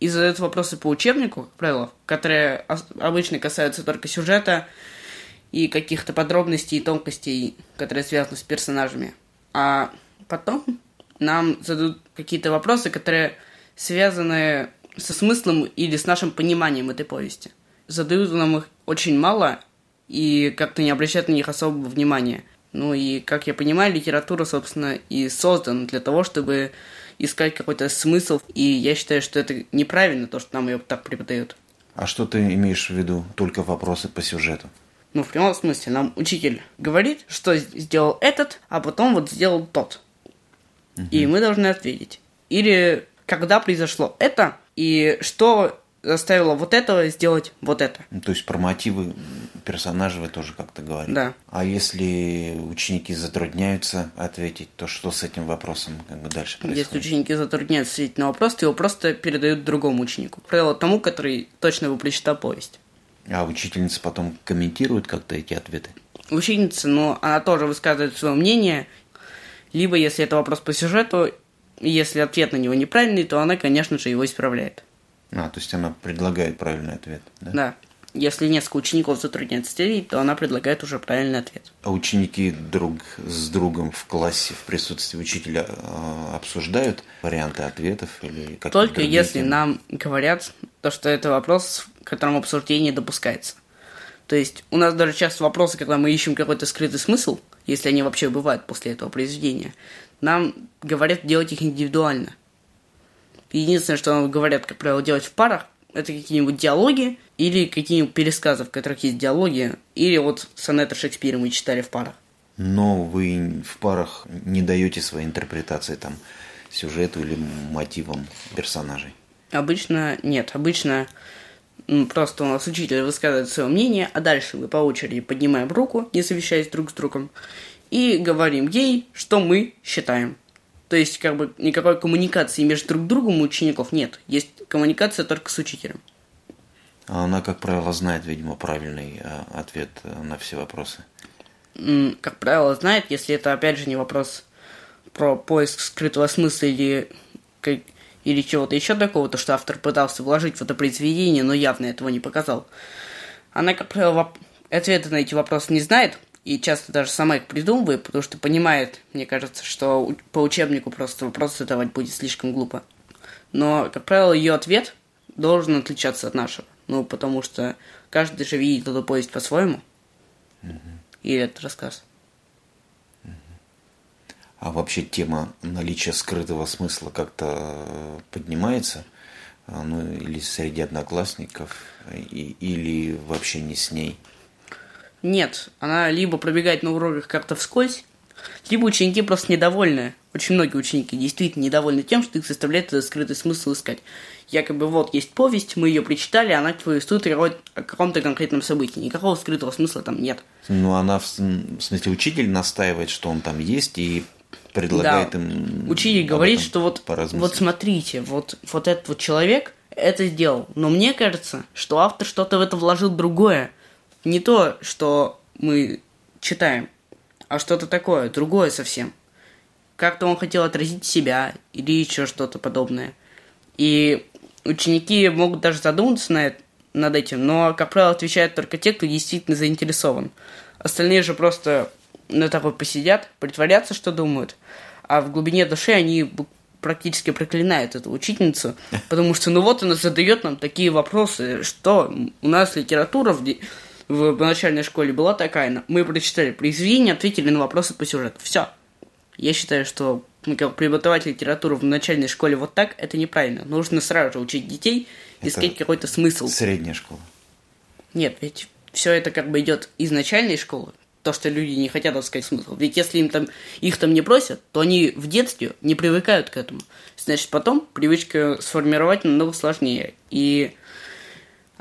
и задает вопросы по учебнику, как правило, которые обычно касаются только сюжета и каких-то подробностей и тонкостей, которые связаны с персонажами. А потом нам задают какие-то вопросы, которые связаны со смыслом или с нашим пониманием этой повести. Задают нам их очень мало, и как-то не обращать на них особого внимания. Ну и, как я понимаю, литература, собственно, и создана для того, чтобы искать какой-то смысл, и я считаю, что это неправильно, то, что нам ее так преподают. А что ты имеешь в виду? Только вопросы по сюжету? Ну, в прямом смысле, нам учитель говорит, что сделал этот, а потом вот сделал тот. Угу. И мы должны ответить. Или когда произошло это, и что заставило вот этого сделать вот это. Ну, то есть про мотивы персонажа вы тоже как-то говорите. Да. А если ученики затрудняются ответить, то что с этим вопросом как бы дальше происходит? Если ученики затрудняются ответить на вопрос, то его просто передают другому ученику. Правило тому, который точно его прочитал повесть. А учительница потом комментирует как-то эти ответы? Учительница, но она тоже высказывает свое мнение. Либо, если это вопрос по сюжету, если ответ на него неправильный, то она, конечно же, его исправляет. А, то есть она предлагает правильный ответ, да? Да. если несколько учеников затрудняет стереть, то она предлагает уже правильный ответ. А ученики друг с другом в классе в присутствии учителя э, обсуждают варианты ответов или как Только если темы? нам говорят, то, что это вопрос, в котором обсуждение допускается. То есть у нас даже часто вопросы, когда мы ищем какой-то скрытый смысл, если они вообще бывают после этого произведения, нам говорят делать их индивидуально. Единственное, что нам говорят, как правило, делать в парах, это какие-нибудь диалоги или какие-нибудь пересказы, в которых есть диалоги, или вот сонеты Шекспира мы читали в парах. Но вы в парах не даете своей интерпретации там сюжету или мотивам персонажей? Обычно нет. Обычно просто у нас учитель высказывает свое мнение, а дальше мы по очереди поднимаем руку, не совещаясь друг с другом, и говорим ей, что мы считаем. То есть, как бы, никакой коммуникации между друг другом у учеников нет. Есть коммуникация только с учителем. А она, как правило, знает, видимо, правильный э, ответ э, на все вопросы. Как правило, знает, если это, опять же, не вопрос про поиск скрытого смысла или, или чего-то еще такого, то что автор пытался вложить в это произведение, но явно этого не показал. Она, как правило, ответы на эти вопросы не знает, и часто даже сама их придумывает, потому что понимает, мне кажется, что по учебнику просто вопрос задавать будет слишком глупо. Но, как правило, ее ответ должен отличаться от нашего. Ну, потому что каждый же видит эту повесть по-своему. Угу. И этот рассказ. А вообще тема наличия скрытого смысла как-то поднимается? А, ну, или среди одноклассников, и, или вообще не с ней? Нет, она либо пробегает на уроках как-то вскользь, либо ученики просто недовольны. Очень многие ученики действительно недовольны тем, что их заставляет этот скрытый смысл искать. Якобы вот есть повесть, мы ее прочитали, она повествует о каком-то конкретном событии. Никакого скрытого смысла там нет. Ну, она, в, в смысле, учитель настаивает, что он там есть, и предлагает да. им... Учитель говорит, что вот, вот смотрите, вот, вот этот вот человек это сделал. Но мне кажется, что автор что-то в это вложил другое – не то, что мы читаем, а что-то такое, другое совсем. Как-то он хотел отразить себя или еще что-то подобное. И ученики могут даже задуматься на это, над этим, но, как правило, отвечают только те, кто действительно заинтересован. Остальные же просто на такой посидят, притворятся, что думают, а в глубине души они практически проклинают эту учительницу, потому что, ну вот она задает нам такие вопросы, что у нас литература в в начальной школе была такая. Мы прочитали произведение, ответили на вопросы по сюжету. Все. Я считаю, что как преподавать литературу в начальной школе вот так, это неправильно. Нужно сразу же учить детей, искать какой-то смысл. Средняя школа. Нет, ведь все это как бы идет из начальной школы. То, что люди не хотят искать смысл. Ведь если им там, их там не просят, то они в детстве не привыкают к этому. Значит, потом привычка сформировать намного сложнее. И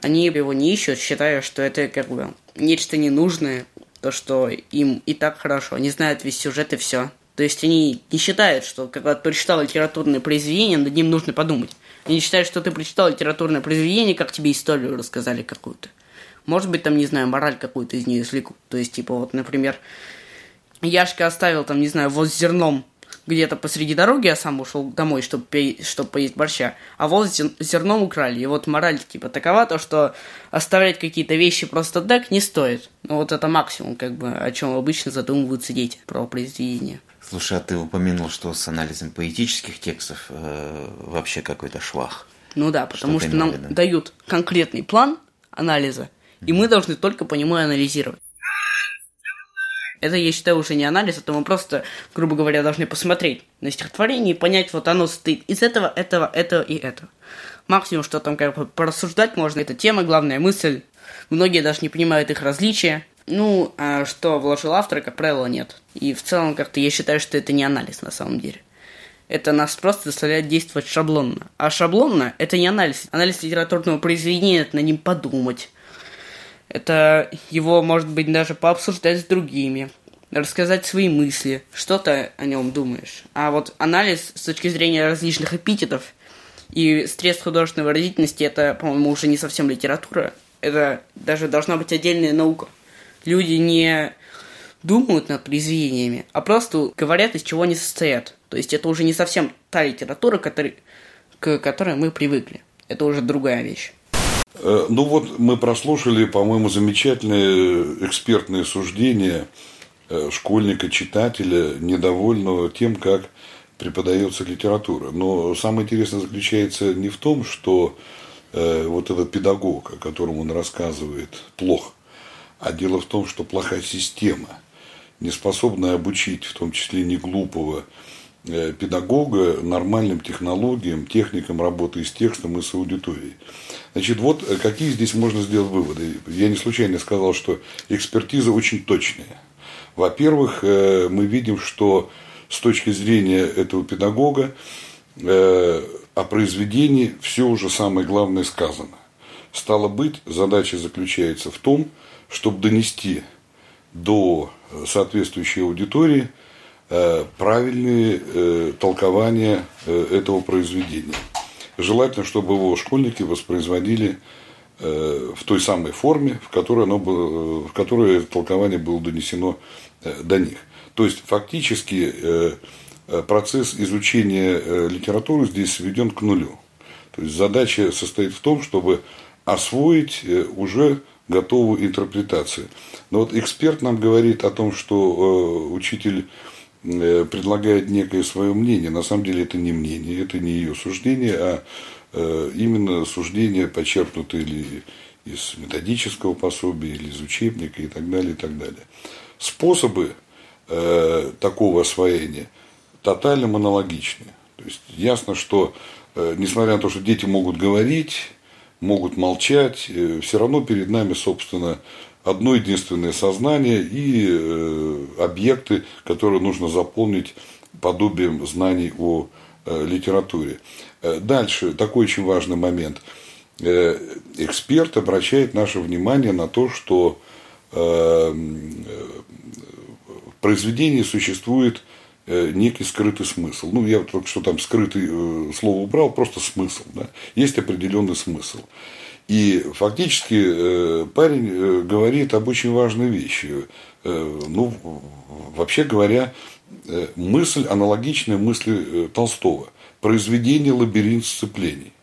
они его не ищут, считая, что это как бы нечто ненужное, то, что им и так хорошо. Они знают весь сюжет и все. То есть они не считают, что когда ты прочитал литературное произведение, над ним нужно подумать. Они считают, что ты прочитал литературное произведение, как тебе историю рассказали какую-то. Может быть, там, не знаю, мораль какую-то из нее извлекут. То есть, типа, вот, например, Яшка оставил там, не знаю, вот зерном где-то посреди дороги, а сам ушел домой, чтобы, пе- чтобы поесть борща, а волос зерном украли. И вот мораль типа такова, то, что оставлять какие-то вещи просто так не стоит. Ну вот это максимум, как бы, о чем обычно задумываются дети про произведение. Слушай, а ты упомянул, что с анализом поэтических текстов э, вообще какой-то швах. Ну да, потому что, что нам дают конкретный план анализа, и мы должны только по нему анализировать. Это, я считаю, уже не анализ, это мы просто, грубо говоря, должны посмотреть на стихотворение и понять, вот оно стоит из этого, этого, этого и этого. Максимум, что там как бы порассуждать можно, это тема, главная мысль. Многие даже не понимают их различия. Ну, а что вложил автор, как правило, нет. И в целом, как-то я считаю, что это не анализ на самом деле. Это нас просто заставляет действовать шаблонно. А шаблонно – это не анализ. Анализ литературного произведения – это на ним подумать это его, может быть, даже пообсуждать с другими, рассказать свои мысли, что ты о нем думаешь. А вот анализ с точки зрения различных эпитетов и средств художественной выразительности, это, по-моему, уже не совсем литература. Это даже должна быть отдельная наука. Люди не думают над произведениями, а просто говорят, из чего они состоят. То есть это уже не совсем та литература, который, к которой мы привыкли. Это уже другая вещь. Э, ну вот мы прослушали, по-моему, замечательные экспертные суждения э, школьника, читателя, недовольного тем, как преподается литература. Но самое интересное заключается не в том, что э, вот этот педагог, о котором он рассказывает, плох, а дело в том, что плохая система, не способная обучить, в том числе не глупого, педагога нормальным технологиям, техникам работы с текстом и с аудиторией. Значит, вот э, какие здесь можно сделать выводы. Я не случайно сказал, что экспертиза очень точная. Во-первых, э, мы видим, что с точки зрения этого педагога о произведении все уже самое главное сказано. Стало быть, задача заключается в том, чтобы донести до соответствующей аудитории – Э, правильные э, толкования э, этого произведения. Желательно, чтобы его школьники воспроизводили в той самой форме, в которой, оно было, в которой толкование было донесено до них. То есть, фактически, процесс изучения литературы здесь сведен к нулю. То есть, задача состоит в том, чтобы освоить уже готовую интерпретацию. Но вот эксперт нам говорит о том, что учитель Э, предлагает некое свое мнение. На самом деле это не мнение, это не ее суждение, а э, именно суждение, почерпнутое или из методического пособия, или из учебника и так далее, и так далее. Способы э, такого освоения тотально монологичны. То есть ясно, что несмотря на то, что дети могут говорить, могут молчать, все равно перед нами, собственно, одно единственное сознание и э, объекты, которые нужно заполнить подобием знаний о э, литературе. Э, дальше, такой очень важный момент. Эксперт обращает наше внимание на то, что в произведении существует некий скрытый смысл. Ну, я только что там скрытый слово убрал, просто смысл. Да? Есть определенный смысл. И фактически э, парень э, говорит об очень важной вещи. Э, ну, вообще говоря, мысль аналогичная мысли Толстого. Произведение лабиринт сцеплений.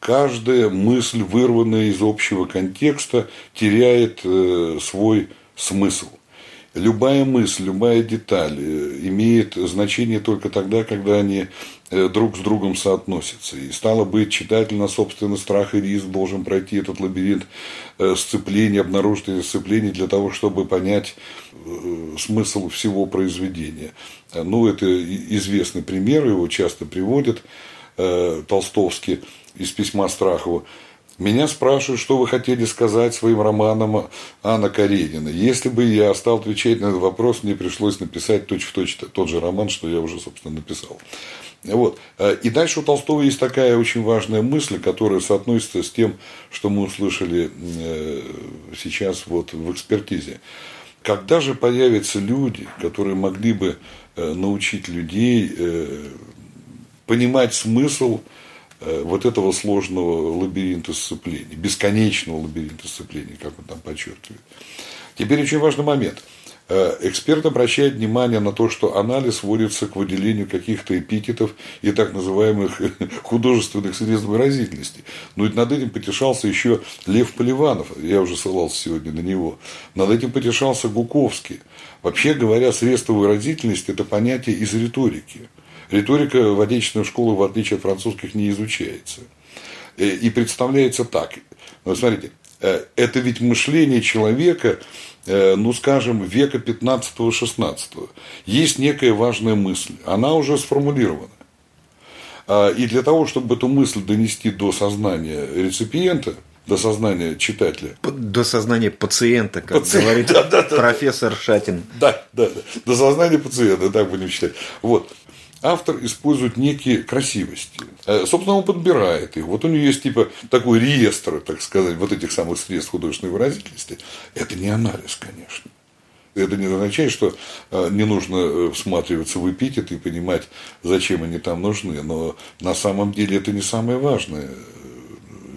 Каждая мысль, вырванная из общего контекста, теряет свой смысл. Любая мысль, любая деталь имеет значение только тогда, когда они друг с другом соотносятся. И стало быть, читатель на собственный страх и риск должен пройти этот лабиринт э, сцеплений, обнаружить эти для того, чтобы понять э, смысл всего произведения. Ну, это известный пример, его часто приводят Толстовский из письма Страхову. Меня спрашивают, что вы хотели сказать своим романом Анна Каренина. Если бы я стал отвечать на этот вопрос, мне пришлось написать точь-в-точь точь тот же роман, что я уже, собственно, написал. Вот. Э, и дальше у Толстого есть такая очень важная мысль, которая соотносится с тем, что мы услышали э, сейчас вот в экспертизе. Когда же появятся люди, которые могли бы э, научить людей понимать смысл вот этого сложного лабиринта сцеплений, бесконечного лабиринта сцеплений, как он там подчеркивает. Теперь очень важный момент – эксперт обращает внимание на то, что анализ сводится к выделению каких-то эпитетов и так называемых художественных средств выразительности. Но ведь над этим потешался еще Лев Поливанов, я уже ссылался сегодня на него. Над этим потешался Гуковский. Вообще говоря, средства выразительности – это понятие из риторики. Риторика в отечественной школе, в отличие от французских, не изучается. Э, и представляется так. Вот смотрите, э, это ведь мышление человека Э, ну, скажем, века 15-16. Есть некая важная мысль, она уже сформулирована. А, и для того, чтобы эту мысль донести до сознания реципиента, до сознания читателя. До сознания пациента, как Пациент, говорит да, да, профессор Шатин. Да, да, да. До сознания пациента, так будем читать. Вот автор использует некие красивости. Э, собственно, он подбирает их. Вот у него есть типа такой реестр, так сказать, вот этих самых средств художественной выразительности. Это не анализ, конечно. Это не означает, что э, не нужно э, всматриваться в эпитеты и понимать, зачем они там нужны. Но на самом деле это не самая важная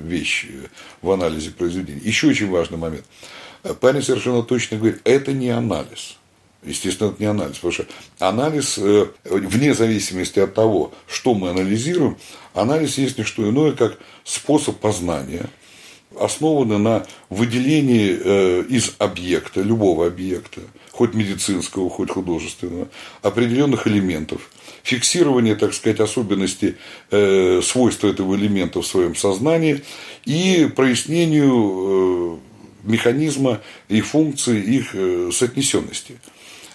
вещь в анализе произведения. Еще очень важный момент. Парень совершенно точно говорит, это не анализ. Естественно, это не анализ, потому что анализ, э, вне зависимости от того, что мы анализируем, анализ есть не что иное, как способ познания основаны на выделении э, из объекта, любого объекта, хоть медицинского, хоть художественного, определенных элементов, фиксирование, так сказать, особенностей, э, свойств этого элемента в своем сознании и прояснению механизма и функции их соотнесенности.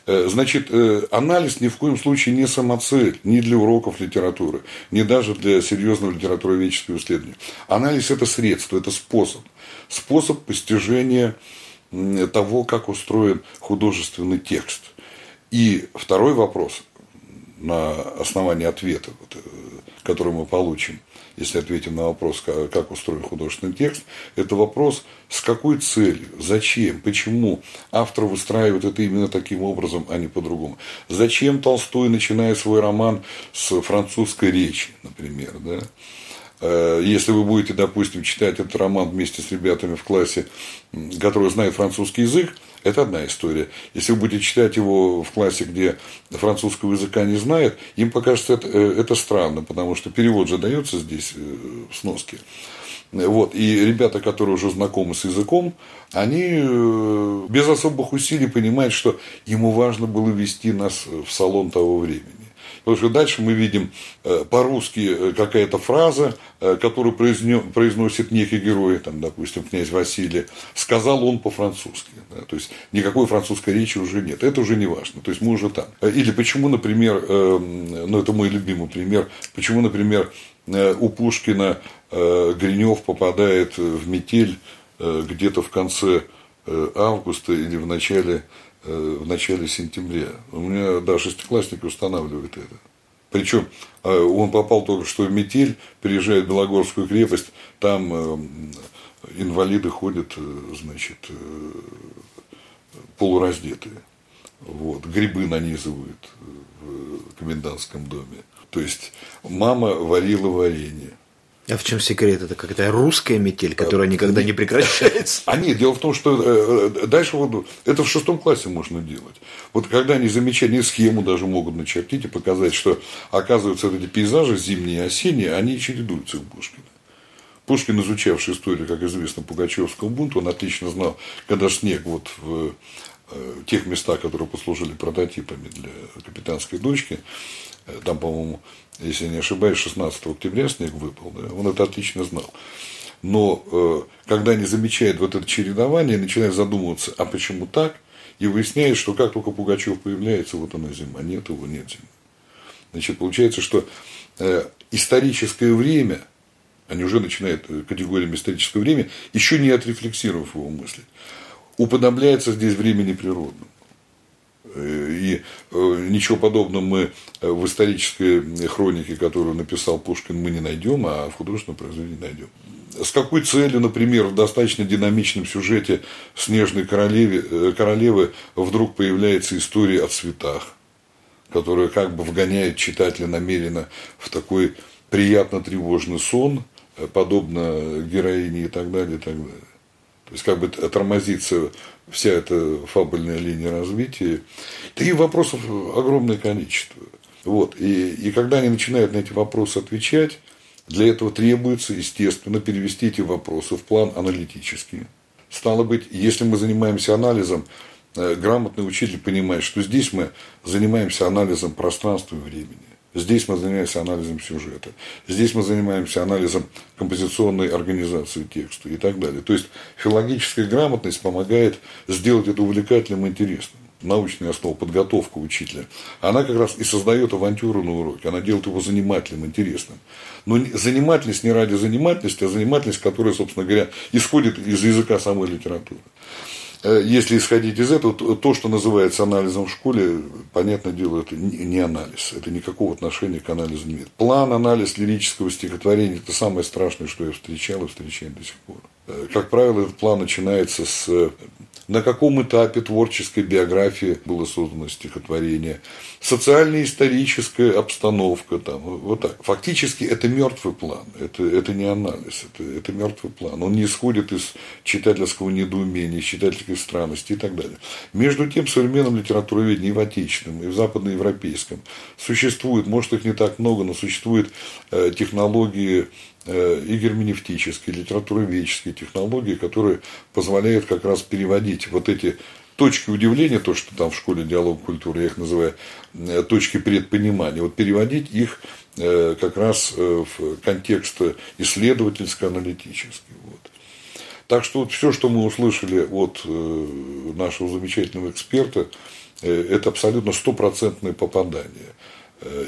Э, значит, э, анализ ни в коем случае не самоцель, ни для уроков литературы, ни даже для серьезного литературоведческого исследования. Анализ – это средство, это способ. Способ постижения того, как устроен художественный текст. И второй вопрос на основании ответа, э, который мы получим – если ответим на вопрос, как устроен художественный текст, это вопрос, с какой целью, зачем, почему автор выстраивает это именно таким образом, а не по-другому. Зачем Толстой, начиная свой роман с французской речи, например, да? Э, если вы будете, допустим, читать этот роман вместе с ребятами в классе, которые знают французский язык, это одна история. Если вы будете читать его в классе, где французского языка не знает, им покажется это, э, это странно, потому что перевод же дается здесь э, в сноске. Вот. И ребята, которые уже знакомы с языком, они без особых усилий понимают, что ему важно было вести нас в салон того времени. Потому что дальше мы видим э, по-русски э, какая-то фраза, э, которую произносит некий герой, там, допустим, князь Василий, сказал он по-французски. Да, то есть никакой французской речи уже нет. Это уже не важно. То есть мы уже там. Или почему, например, ну это мой любимый пример, почему, например, у Пушкина Гринев попадает в метель где-то в конце августа или в начале в начале сентября. У меня, да, шестиклассники устанавливают это. Причем э, он попал только что в метель, приезжает в Белогорскую крепость, там э, инвалиды ходят, значит, полураздетые. Вот, грибы нанизывают в комендантском доме. То есть мама варила варенье. А в чем секрет? Это какая-то русская метель, которая никогда не прекращается? А нет, дело в том, что э, э, дальше вот, это в шестом классе можно делать. Вот когда они замечают, они схему даже могут начертить и показать, что, оказывается, эти пейзажи зимние и осенние, они чередуются у Пушкина. Пушкин, изучавший историю, как известно, Пугачевского бунта, он отлично знал, когда снег вот в э, тех местах, которые послужили прототипами для капитанской дочки, там, по-моему, если я не ошибаюсь, 16 октября снег выпал, да, он это отлично знал. Но э, когда они замечают вот это чередование, начинают задумываться, а почему так, и выясняют, что как только Пугачев появляется, вот она зима, нет его, нет зимы. Значит, получается, что э, историческое время, они уже начинают э, категориями историческое время, еще не отрефлексировав его мысли, уподобляется здесь времени природному. И э, ничего подобного мы э, в исторической хронике, которую написал Пушкин, мы не найдем, а в художественном произведении найдем. С какой целью, например, в достаточно динамичном сюжете «Снежной королеве, э, королевы» вдруг появляется история о цветах, которая как бы вгоняет читателя намеренно в такой приятно тревожный сон, подобно героине и так далее, и так далее. То есть как бы тормозится вся эта фабульная линия развития. Таких вопросов огромное количество. Вот. И, и когда они начинают на эти вопросы отвечать, для этого требуется, естественно, перевести эти вопросы в план аналитический. Стало быть, если мы занимаемся анализом, э, грамотный учитель понимает, что здесь мы занимаемся анализом пространства и времени. Здесь мы занимаемся анализом сюжета. Здесь мы занимаемся анализом композиционной организации текста и так далее. То есть филологическая грамотность помогает сделать это увлекательным и интересным. Научная основа, подготовка учителя. Она как раз и создает авантюру на уроке. Она делает его занимательным, интересным. Но занимательность не ради занимательности, а занимательность, которая, собственно говоря, исходит из языка самой литературы. Э, если исходить из этого, то, что называется анализом в школе, понятное дело, это не анализ. Это никакого отношения к анализу не имеет. План, анализ лирического стихотворения – это самое страшное, что я встречал и встречаю до сих пор. Э, как правило, этот план начинается с на каком этапе творческой биографии было создано стихотворение, социальная историческая обстановка, там, вот так. Фактически это мертвый план, это, это не анализ, это, это мертвый план. Он не исходит из читательского недоумения, из читательской странности и так далее. Между тем, в современном литературоведении и в отечественном, и в западноевропейском существует, может их не так много, но существует э, технологии и герменевтические, литературоведческие технологии, которые позволяют как раз переводить вот эти точки удивления, то, что там в школе диалог культуры, я их называю точки предпонимания, вот переводить их как раз в контекст исследовательско-аналитический. Вот. Так что вот все, что мы услышали от нашего замечательного эксперта, это абсолютно стопроцентное попадание.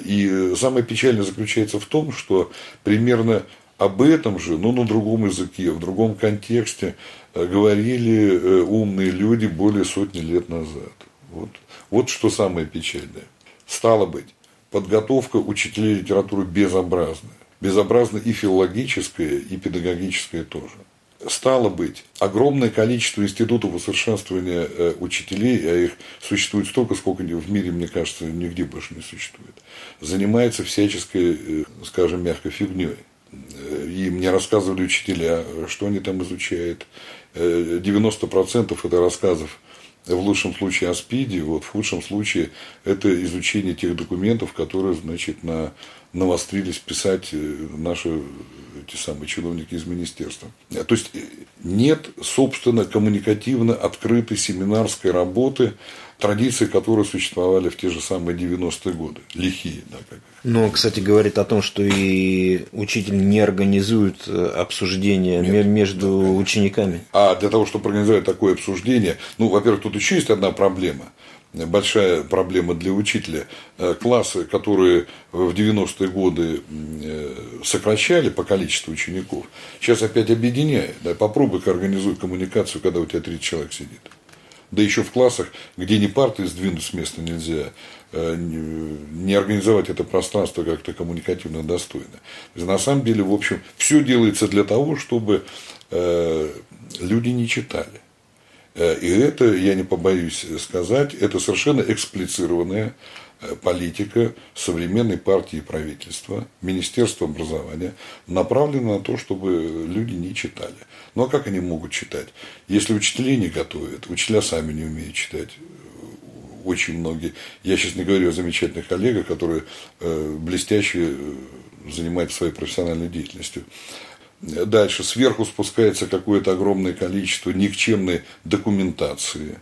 И самое печальное заключается в том, что примерно об этом же, но на другом языке, в другом контексте э, говорили э, умные люди более сотни лет назад. Вот, вот что самое печальное. Стало быть, подготовка учителей литературы безобразная. Безобразна и филологическая, и педагогическая тоже. Стало быть, огромное количество институтов усовершенствования э, учителей, а их существует столько, сколько в мире, мне кажется, нигде больше не существует, занимается всяческой, скажем, мягкой фигней. Э, и мне рассказывали учителя, что они там изучают. 90% это рассказов в лучшем случае о СПИДе, вот в худшем случае это изучение тех документов, которые, значит, на, навострились писать наши те самые чиновники из министерства. То есть нет, собственно, коммуникативно открытой семинарской работы, традиции, которые существовали в те же самые 90-е годы. Лихие, да, как ну, кстати, говорит о том, что и учитель не организует э, обсуждение Нет, между да, учениками. А для того, чтобы организовать такое обсуждение, ну, во-первых, тут еще есть одна проблема – большая проблема для учителя. Э, классы, которые в 90-е годы э, сокращали по количеству учеников, сейчас опять объединяет. Да, попробуй-ка организуй коммуникацию, когда у тебя 30 человек сидит. Да еще в классах, где не парты сдвинуть с места нельзя, э, не организовать это пространство как-то коммуникативно достойно. На самом деле, в общем, все делается для того, чтобы люди не читали. Э, и это, я не побоюсь сказать, это совершенно эксплицированная э, политика современной партии и правительства, Министерства образования, направлена на то, чтобы люди не читали. Ну а как они могут читать? Если учителей не готовят, учителя сами не умеют читать, очень многие. Я сейчас не говорю о замечательных коллегах, которые э, блестяще занимаются своей профессиональной деятельностью. Дальше сверху спускается какое-то огромное количество никчемной документации.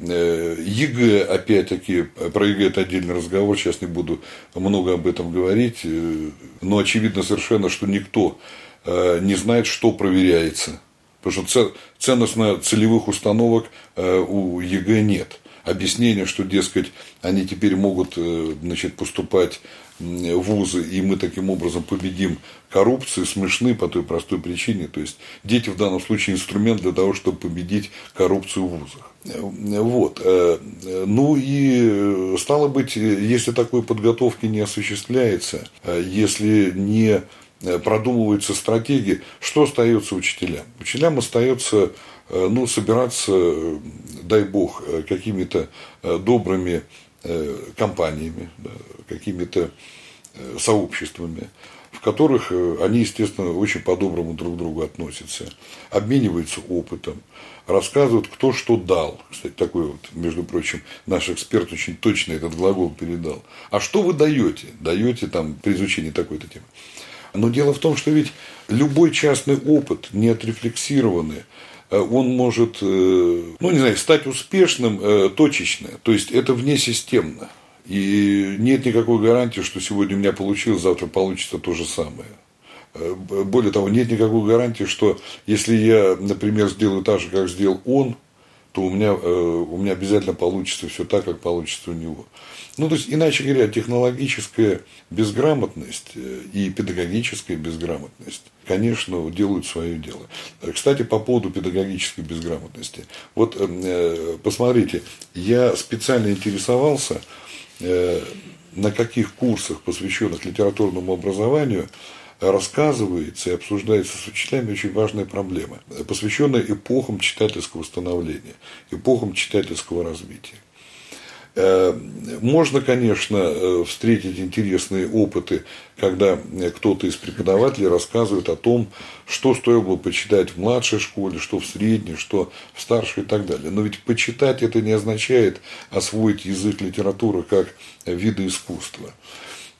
Э, ЕГЭ, опять-таки, про ЕГЭ это отдельный разговор, сейчас не буду много об этом говорить, э, но очевидно совершенно, что никто э, не знает, что проверяется. Потому что ценностно-целевых установок у ЕГЭ нет. Объяснение, что, дескать, они теперь могут значит, поступать вузы, и мы таким образом победим коррупцию, смешны по той простой причине. То есть дети в данном случае инструмент для того, чтобы победить коррупцию в вузах. Вот. Э, ну и стало быть, если такой подготовки не осуществляется, э, если не продумываются стратегии, что остается учителям? Учителям остается ну, собираться, дай бог, какими-то добрыми компаниями, какими-то э, сообществами, в которых э, они, естественно, очень по-доброму друг к другу относятся, обмениваются опытом, рассказывают, кто что дал. Кстати, такой вот, между прочим, наш эксперт очень точно этот глагол передал. А что вы даете? Даете там при изучении такой-то темы. Но дело в том, что ведь любой частный опыт, не отрефлексированный, э, он может, ну не знаю, стать успешным точечно. То есть это внесистемно. И нет никакой гарантии, что сегодня у меня получилось, завтра получится то же самое. Э, более того, нет никакой гарантии, что если я, например, сделаю так же, как сделал он, то у меня, э, у меня обязательно получится все так, как получится у него. Ну, то есть, иначе говоря, технологическая безграмотность э, и педагогическая безграмотность, конечно, делают свое дело. Кстати, по поводу педагогической безграмотности. Вот посмотрите, я специально интересовался, Э, на каких курсах, посвященных литературному образованию, рассказывается и обсуждается с учителями очень важная проблема, посвященная эпохам читательского становления, эпохам читательского развития. Э, можно, конечно, э, встретить интересные опыты, когда кто-то из преподавателей рассказывает о том, что стоило бы почитать в младшей школе, что в средней, что в старшей и так далее. Но ведь почитать это не означает освоить язык литературы как вида искусства.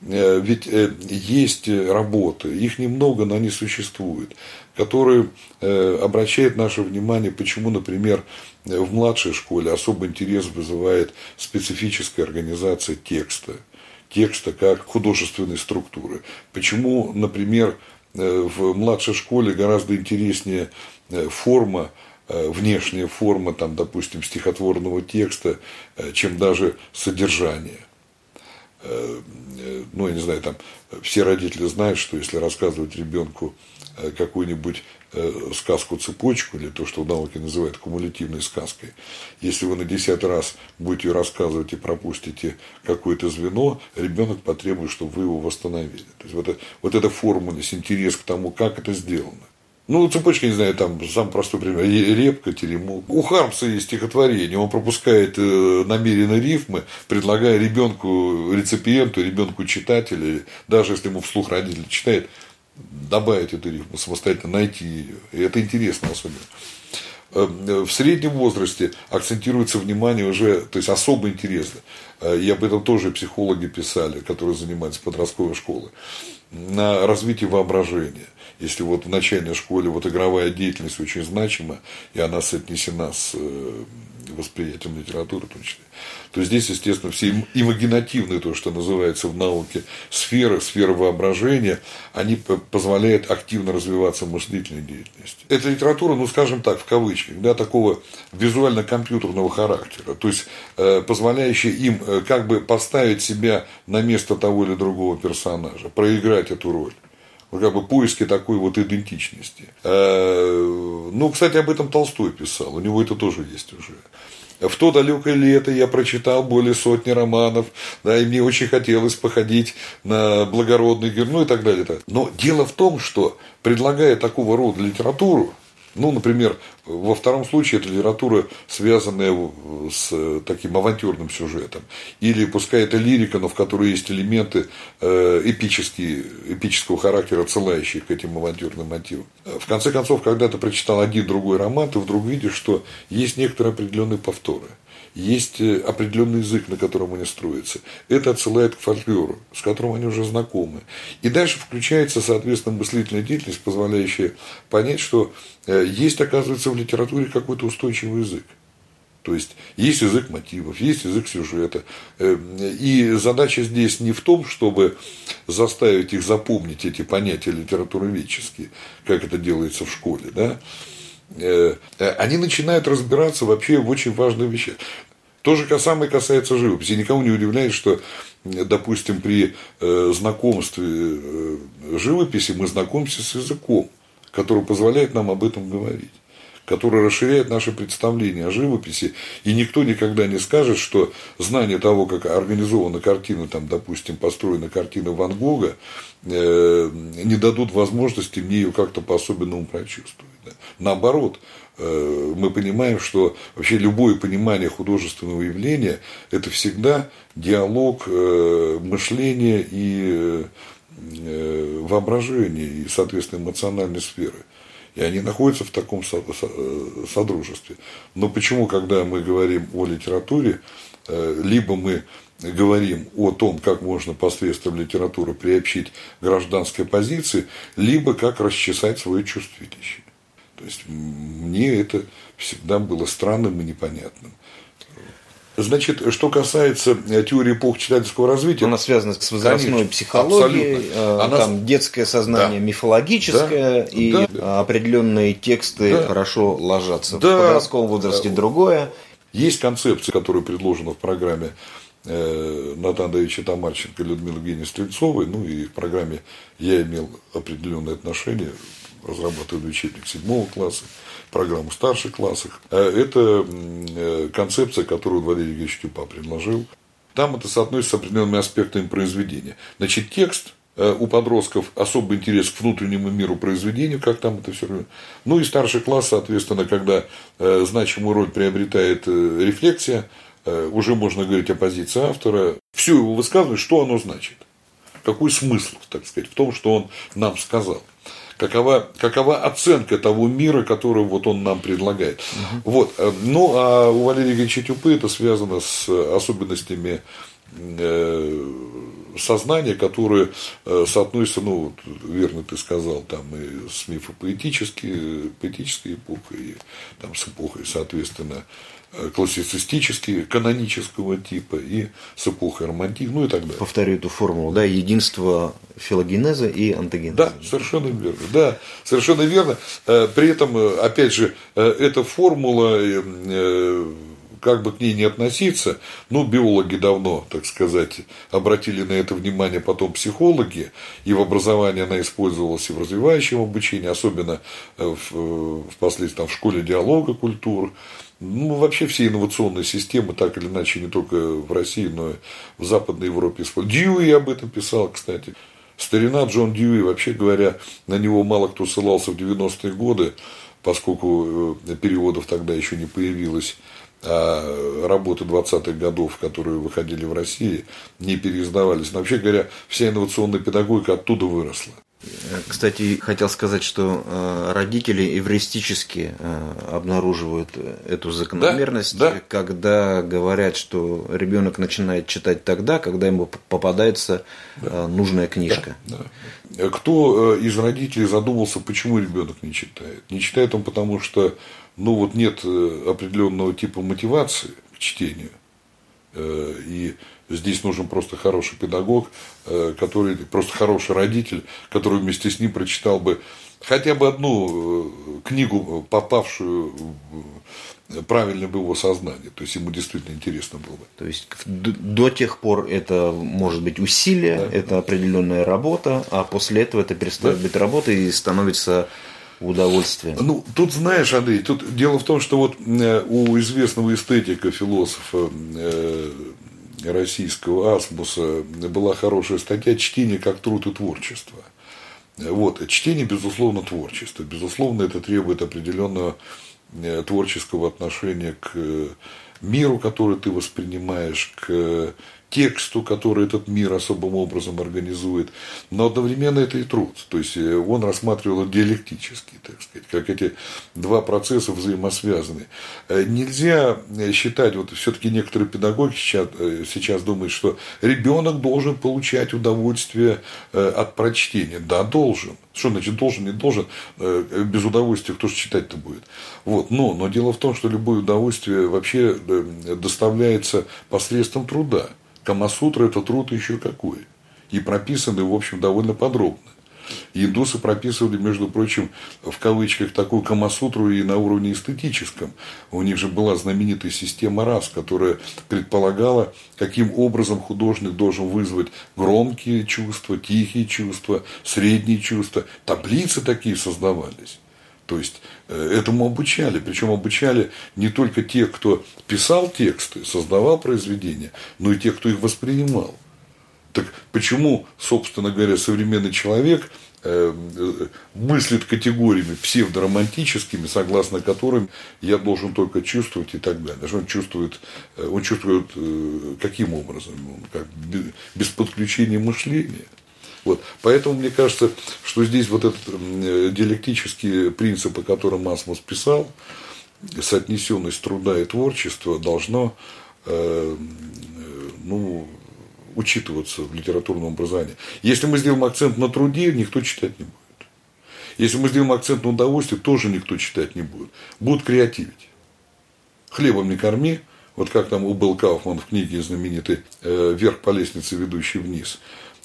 Э, ведь э, есть работы, их немного, но они существуют, которые обращают наше внимание, почему, например, в младшей школе особый интерес вызывает специфическая организация текста, текста как художественной структуры. Почему, например, в младшей школе гораздо интереснее форма Э, внешняя форма, там, допустим, стихотворного текста, э, чем даже содержание. Э, ну, я не знаю, там все родители знают, что если рассказывать ребенку какую-нибудь сказку цепочку, или то, что в науке называют кумулятивной сказкой, если вы на десятый раз будете ее рассказывать и пропустите какое-то звено, ребенок потребует, чтобы вы его восстановили. То есть вот, вот эта формульность, интерес к тому, как это сделано. Ну, цепочка, не знаю, там сам простой пример. Репка, теремок. У Хармса есть стихотворение. Он пропускает э, намеренно рифмы, предлагая ребенку, реципиенту, ребенку читателя, даже если ему вслух родитель читает, добавить эту рифму, самостоятельно найти ее. И это интересно особенно. Э, в среднем возрасте акцентируется внимание уже, то есть особо интересно. Э, и об этом тоже психологи писали, которые занимаются подростковой школой. На развитие воображения если вот в начальной школе вот игровая деятельность очень значима, и она соотнесена с э, восприятием литературы в том числе, то здесь, естественно, все имагинативные, то, что называется в науке, сферы, сферы воображения, они позволяют активно развиваться мыслительной деятельности. Эта литература, ну, скажем так, в кавычках, да, такого визуально-компьютерного характера, то есть э, позволяющая им э, как бы поставить себя на место того или другого персонажа, проиграть эту роль как бы поиски такой вот идентичности. Э, ну, кстати, об этом Толстой писал, у него это тоже есть уже. В то далекое лето я прочитал более сотни романов, да, и мне очень хотелось походить на благородный герой, ну и так далее. Но дело в том, что предлагая такого рода литературу, ну, например, во втором случае это литература, связанная с таким авантюрным сюжетом. Или пускай это лирика, но в которой есть элементы э, эпические, эпического характера, отсылающие к этим авантюрным мотивам. В конце концов, когда ты прочитал один другой роман, ты вдруг видишь, что есть некоторые определенные повторы есть э, определенный язык, на котором они строятся. Это отсылает к фольклору, с которым они уже знакомы. И дальше включается, соответственно, мыслительная деятельность, позволяющая понять, что э, есть, оказывается, в литературе какой-то устойчивый язык. То есть есть язык мотивов, есть язык сюжета. Э, и задача здесь не в том, чтобы заставить их запомнить эти понятия литературоведческие, как это делается в школе, да, они начинают разбираться вообще в очень важных вещах. То же самое касается живописи. Никого не удивляет, что, допустим, при э, знакомстве э, живописи мы знакомимся с языком, который позволяет нам об этом говорить который расширяет наше представление о живописи, и никто никогда не скажет, что знание того, как организована картина, там, допустим, построена картина Ван Гога, э, не дадут возможности мне ее как-то по-особенному прочувствовать. Да. Наоборот, мы понимаем, что вообще любое понимание художественного явления – это всегда диалог э, мышления и э, воображения, и, соответственно, эмоциональной сферы. И они находятся в таком содружестве. Но почему, когда мы говорим о литературе, либо мы говорим о том, как можно посредством литературы приобщить гражданской позиции, либо как расчесать свое чувствилище. То есть мне это всегда было странным и непонятным. Значит, что касается э, теории эпох читательского развития... Она связана с возрастной конечно, психологией, абсолютно. Э, Она... там детское сознание да. мифологическое, да. и да. определенные тексты да. хорошо ложатся. Да. В подростковом возрасте да. другое. Есть концепция, которая предложена в программе э, Натана Давича Тамарченко и Людмилы Евгеньевны Стрельцовой, ну и в программе я имел определенное отношение разрабатывали учебник седьмого класса, программу старших классах. А это э, концепция, которую Валерий Ильич Тюпа предложил. Там это соотносится с определенными аспектами произведения. Значит, текст э, у подростков особый интерес к внутреннему миру произведения, как там это все. Ну и старший класс, соответственно, когда э, значимую роль приобретает рефлексия, уже можно говорить о позиции автора. Все его высказывание, что оно значит. Какой смысл, так сказать, в том, что он нам сказал какова, какова оценка того мира, который вот он нам предлагает. Угу. Вот. Ну, а у Валерия Ильича Тюпы это связано с особенностями сознание, которое соотносится, ну, верно ты сказал, там и с мифопоэтической поэтической эпохой, и там с эпохой, соответственно, Э, классицистические, канонического типа и с эпохой романтизма, ну и так далее. Повторю эту формулу, да, единство филогенеза и антогенеза. Да, совершенно верно, да, совершенно верно. Э, при этом, э, опять же, эта формула, как бы к ней не относиться, ну, биологи давно, так сказать, обратили на это внимание, потом психологи, и в образовании она использовалась и в развивающем обучении, особенно в, впоследствии там, в школе диалога культур, ну, вообще все инновационные системы, так или иначе, не только в России, но и в Западной Европе используют. Дьюи об этом писал, кстати. Старина Джон Дьюи, вообще говоря, на него мало кто ссылался в 90-е годы, поскольку э, переводов тогда еще не появилось, а работы 20-х годов, которые выходили в России, не переиздавались. Но вообще говоря, вся инновационная педагогика оттуда выросла. Кстати, хотел сказать, что э, родители эвристически э, обнаруживают эту закономерность, да, да. когда говорят, что ребенок начинает читать тогда, когда ему попадается да. Э, нужная книжка. Да, да. Кто из родителей задумался, почему ребенок не читает? Не читает он потому, что ну вот нет определенного типа мотивации к чтению. И Здесь нужен просто хороший педагог, э, который, просто хороший родитель, который вместе с ним прочитал бы хотя бы одну э, книгу, попавшую правильно бы его сознание. То есть ему действительно интересно было бы. То есть до тех пор это может быть усилие, да. это определенная работа, а после этого это перестает да. быть работой и становится удовольствием. Ну, тут знаешь, Андрей, тут дело в том, что вот э, у известного эстетика, философа российского Асмуса была хорошая статья «Чтение как труд и творчество». Вот. Чтение, безусловно, творчество. Безусловно, это требует определенного э, творческого отношения к миру, который ты воспринимаешь, к тексту, который этот мир особым образом организует, но одновременно это и труд. То есть э, он рассматривал диалектически, так сказать, как эти два процесса взаимосвязаны. Э, нельзя э, считать, вот все-таки некоторые педагоги сейчас, сейчас думают, что ребенок должен получать удовольствие от прочтения. Да, должен. Что значит должен, не должен? Без удовольствия кто же читать-то будет? Вот. Но, но дело в том, что любое удовольствие вообще доставляется посредством труда. Камасутра – это труд еще какой. И прописаны, в общем, довольно подробно. Индусы прописывали, между прочим, в кавычках, такую камасутру и на уровне эстетическом. У них же была знаменитая система рас, которая предполагала, каким образом художник должен вызвать громкие чувства, тихие чувства, средние чувства. Таблицы такие создавались. То есть э, этому обучали. Причем обучали не только тех, кто писал тексты, создавал произведения, но и тех, кто их воспринимал. Так почему, собственно говоря, современный человек э, э, мыслит категориями псевдоромантическими, согласно которым я должен только чувствовать и так далее. Он чувствует, он чувствует каким образом? Как, без подключения мышления. Вот. Поэтому мне кажется, что здесь вот этот диалектический принцип, о котором Асмус писал, соотнесенность труда и творчества должно э, ну, учитываться в литературном образовании. Если мы сделаем акцент на труде, никто читать не будет. Если мы сделаем акцент на удовольствии, тоже никто читать не будет. Будут креативить. Хлебом не корми, вот как там у Белл в книге знаменитой э, «Вверх по лестнице, ведущей вниз».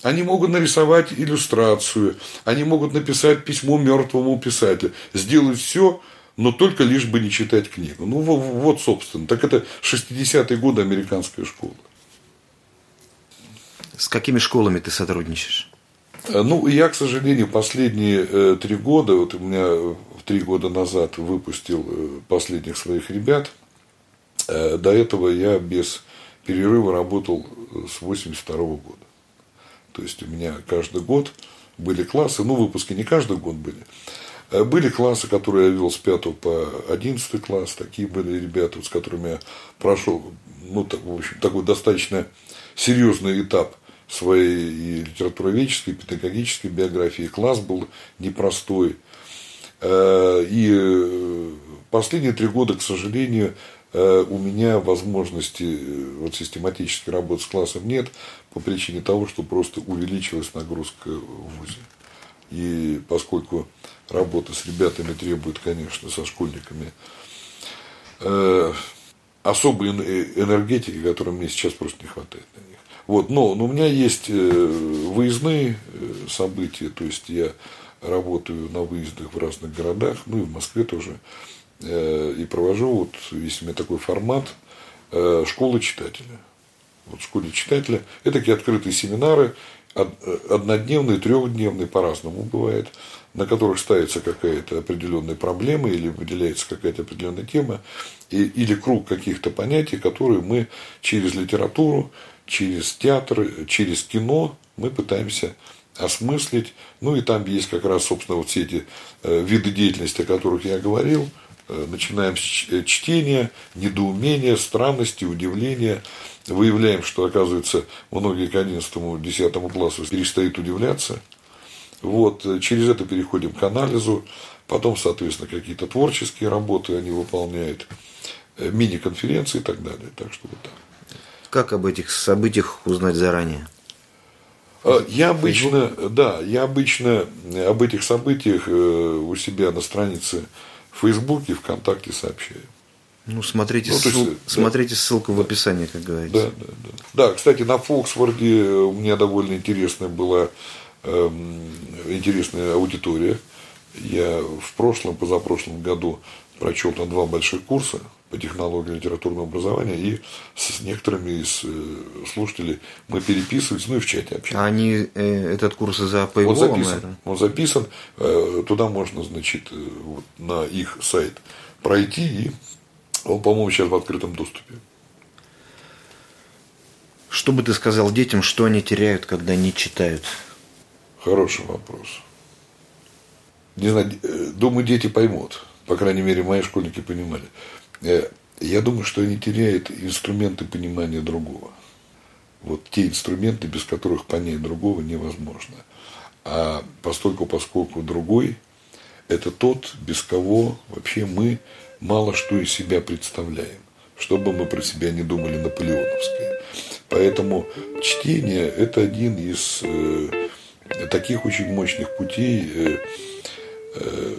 Они могут нарисовать иллюстрацию, они могут написать письмо мертвому писателю, сделать все, но только лишь бы не читать книгу. Ну, вот, собственно. Так это 60-е годы американская школа. С какими школами ты сотрудничаешь? Э, ну, я, к сожалению, последние э, три года, вот у меня три года назад выпустил э, последних своих ребят. До этого я без перерыва работал с 82 -го года. То есть у меня каждый год были классы, ну, выпуски не каждый год были. Э, были классы, которые я вел с 5 по 11 класс, такие были ребята, с которыми я прошел, ну, так, в общем, такой достаточно серьезный этап своей и литературоведческой, и педагогической биографии. Класс был непростой. Э, и э, последние три года, к сожалению, э, у меня возможности э, вот, систематически работать с классом нет по причине того, что просто увеличилась нагрузка в ВУЗе. И поскольку работа с ребятами требует, конечно, со школьниками э, особой энергетики, которой мне сейчас просто не хватает на них. Вот, но, но у меня есть э, выездные э, события, то есть я работаю на выездах в разных городах, ну и в Москве тоже, э, и провожу, вот, если у меня такой формат, школы читателя. Вот в школе читателя это такие открытые семинары, однодневные, трехдневные, по-разному бывает, на которых ставится какая-то определенная проблема или выделяется какая-то определенная тема, и, или круг каких-то понятий, которые мы через литературу, через театр, через кино мы пытаемся осмыслить. Ну и там есть как раз, собственно, вот все эти э, виды деятельности, о которых я говорил. Э, начинаем с э, чтения, недоумения, странности, удивления. Выявляем, что, оказывается, многие к 11-10 классу перестают удивляться. Вот, через это переходим к анализу. Потом, соответственно, какие-то творческие работы они выполняют, мини-конференции и так далее. Так что вот так. Как об этих событиях узнать заранее? А, я обычно, да, я обычно об этих событиях э, у себя на странице в Фейсбуке, ВКонтакте сообщаю. Ну, смотрите, ну, ссыл... есть, смотрите да. ссылку в описании, как говорится. Да, да, да. Да, кстати, на Фоксфорде у меня довольно интересная была эм, интересная аудитория. Я в прошлом, позапрошлом году прочел там два больших курса по технологии литературного образования, и с некоторыми из э, слушателей мы переписывались, ну и в чате общались. А они, э, этот курс за Paywall, он записан, наверное? Он записан, э, туда можно, значит, э, вот, на их сайт пройти, и он, по-моему, сейчас в открытом доступе. Что бы ты сказал детям, что они теряют, когда не читают? Хороший вопрос. Не знаю, э, думаю, дети поймут. По крайней мере, мои школьники понимали. Э, я думаю, что они теряют инструменты понимания другого. Вот те инструменты, без которых понять другого невозможно. А постольку, поскольку другой – это тот, без кого вообще мы мало что из себя представляем. Что бы мы про себя не думали наполеоновское. Поэтому чтение – это один из э, таких очень мощных путей э, э,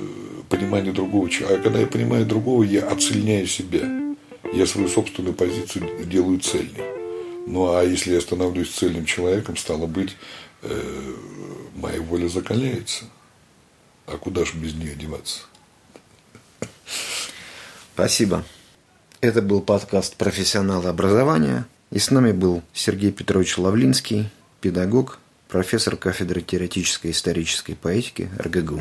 понимание другого человека. А когда я понимаю другого, я оцельняю себя. Я свою собственную позицию делаю цельной. Ну а если я становлюсь цельным человеком, стало быть, э, моя воля закаляется. А куда же без нее деваться? Спасибо. Это был подкаст «Профессионалы образования». И с нами был Сергей Петрович Лавлинский, педагог, профессор кафедры теоретической и исторической поэтики РГГУ.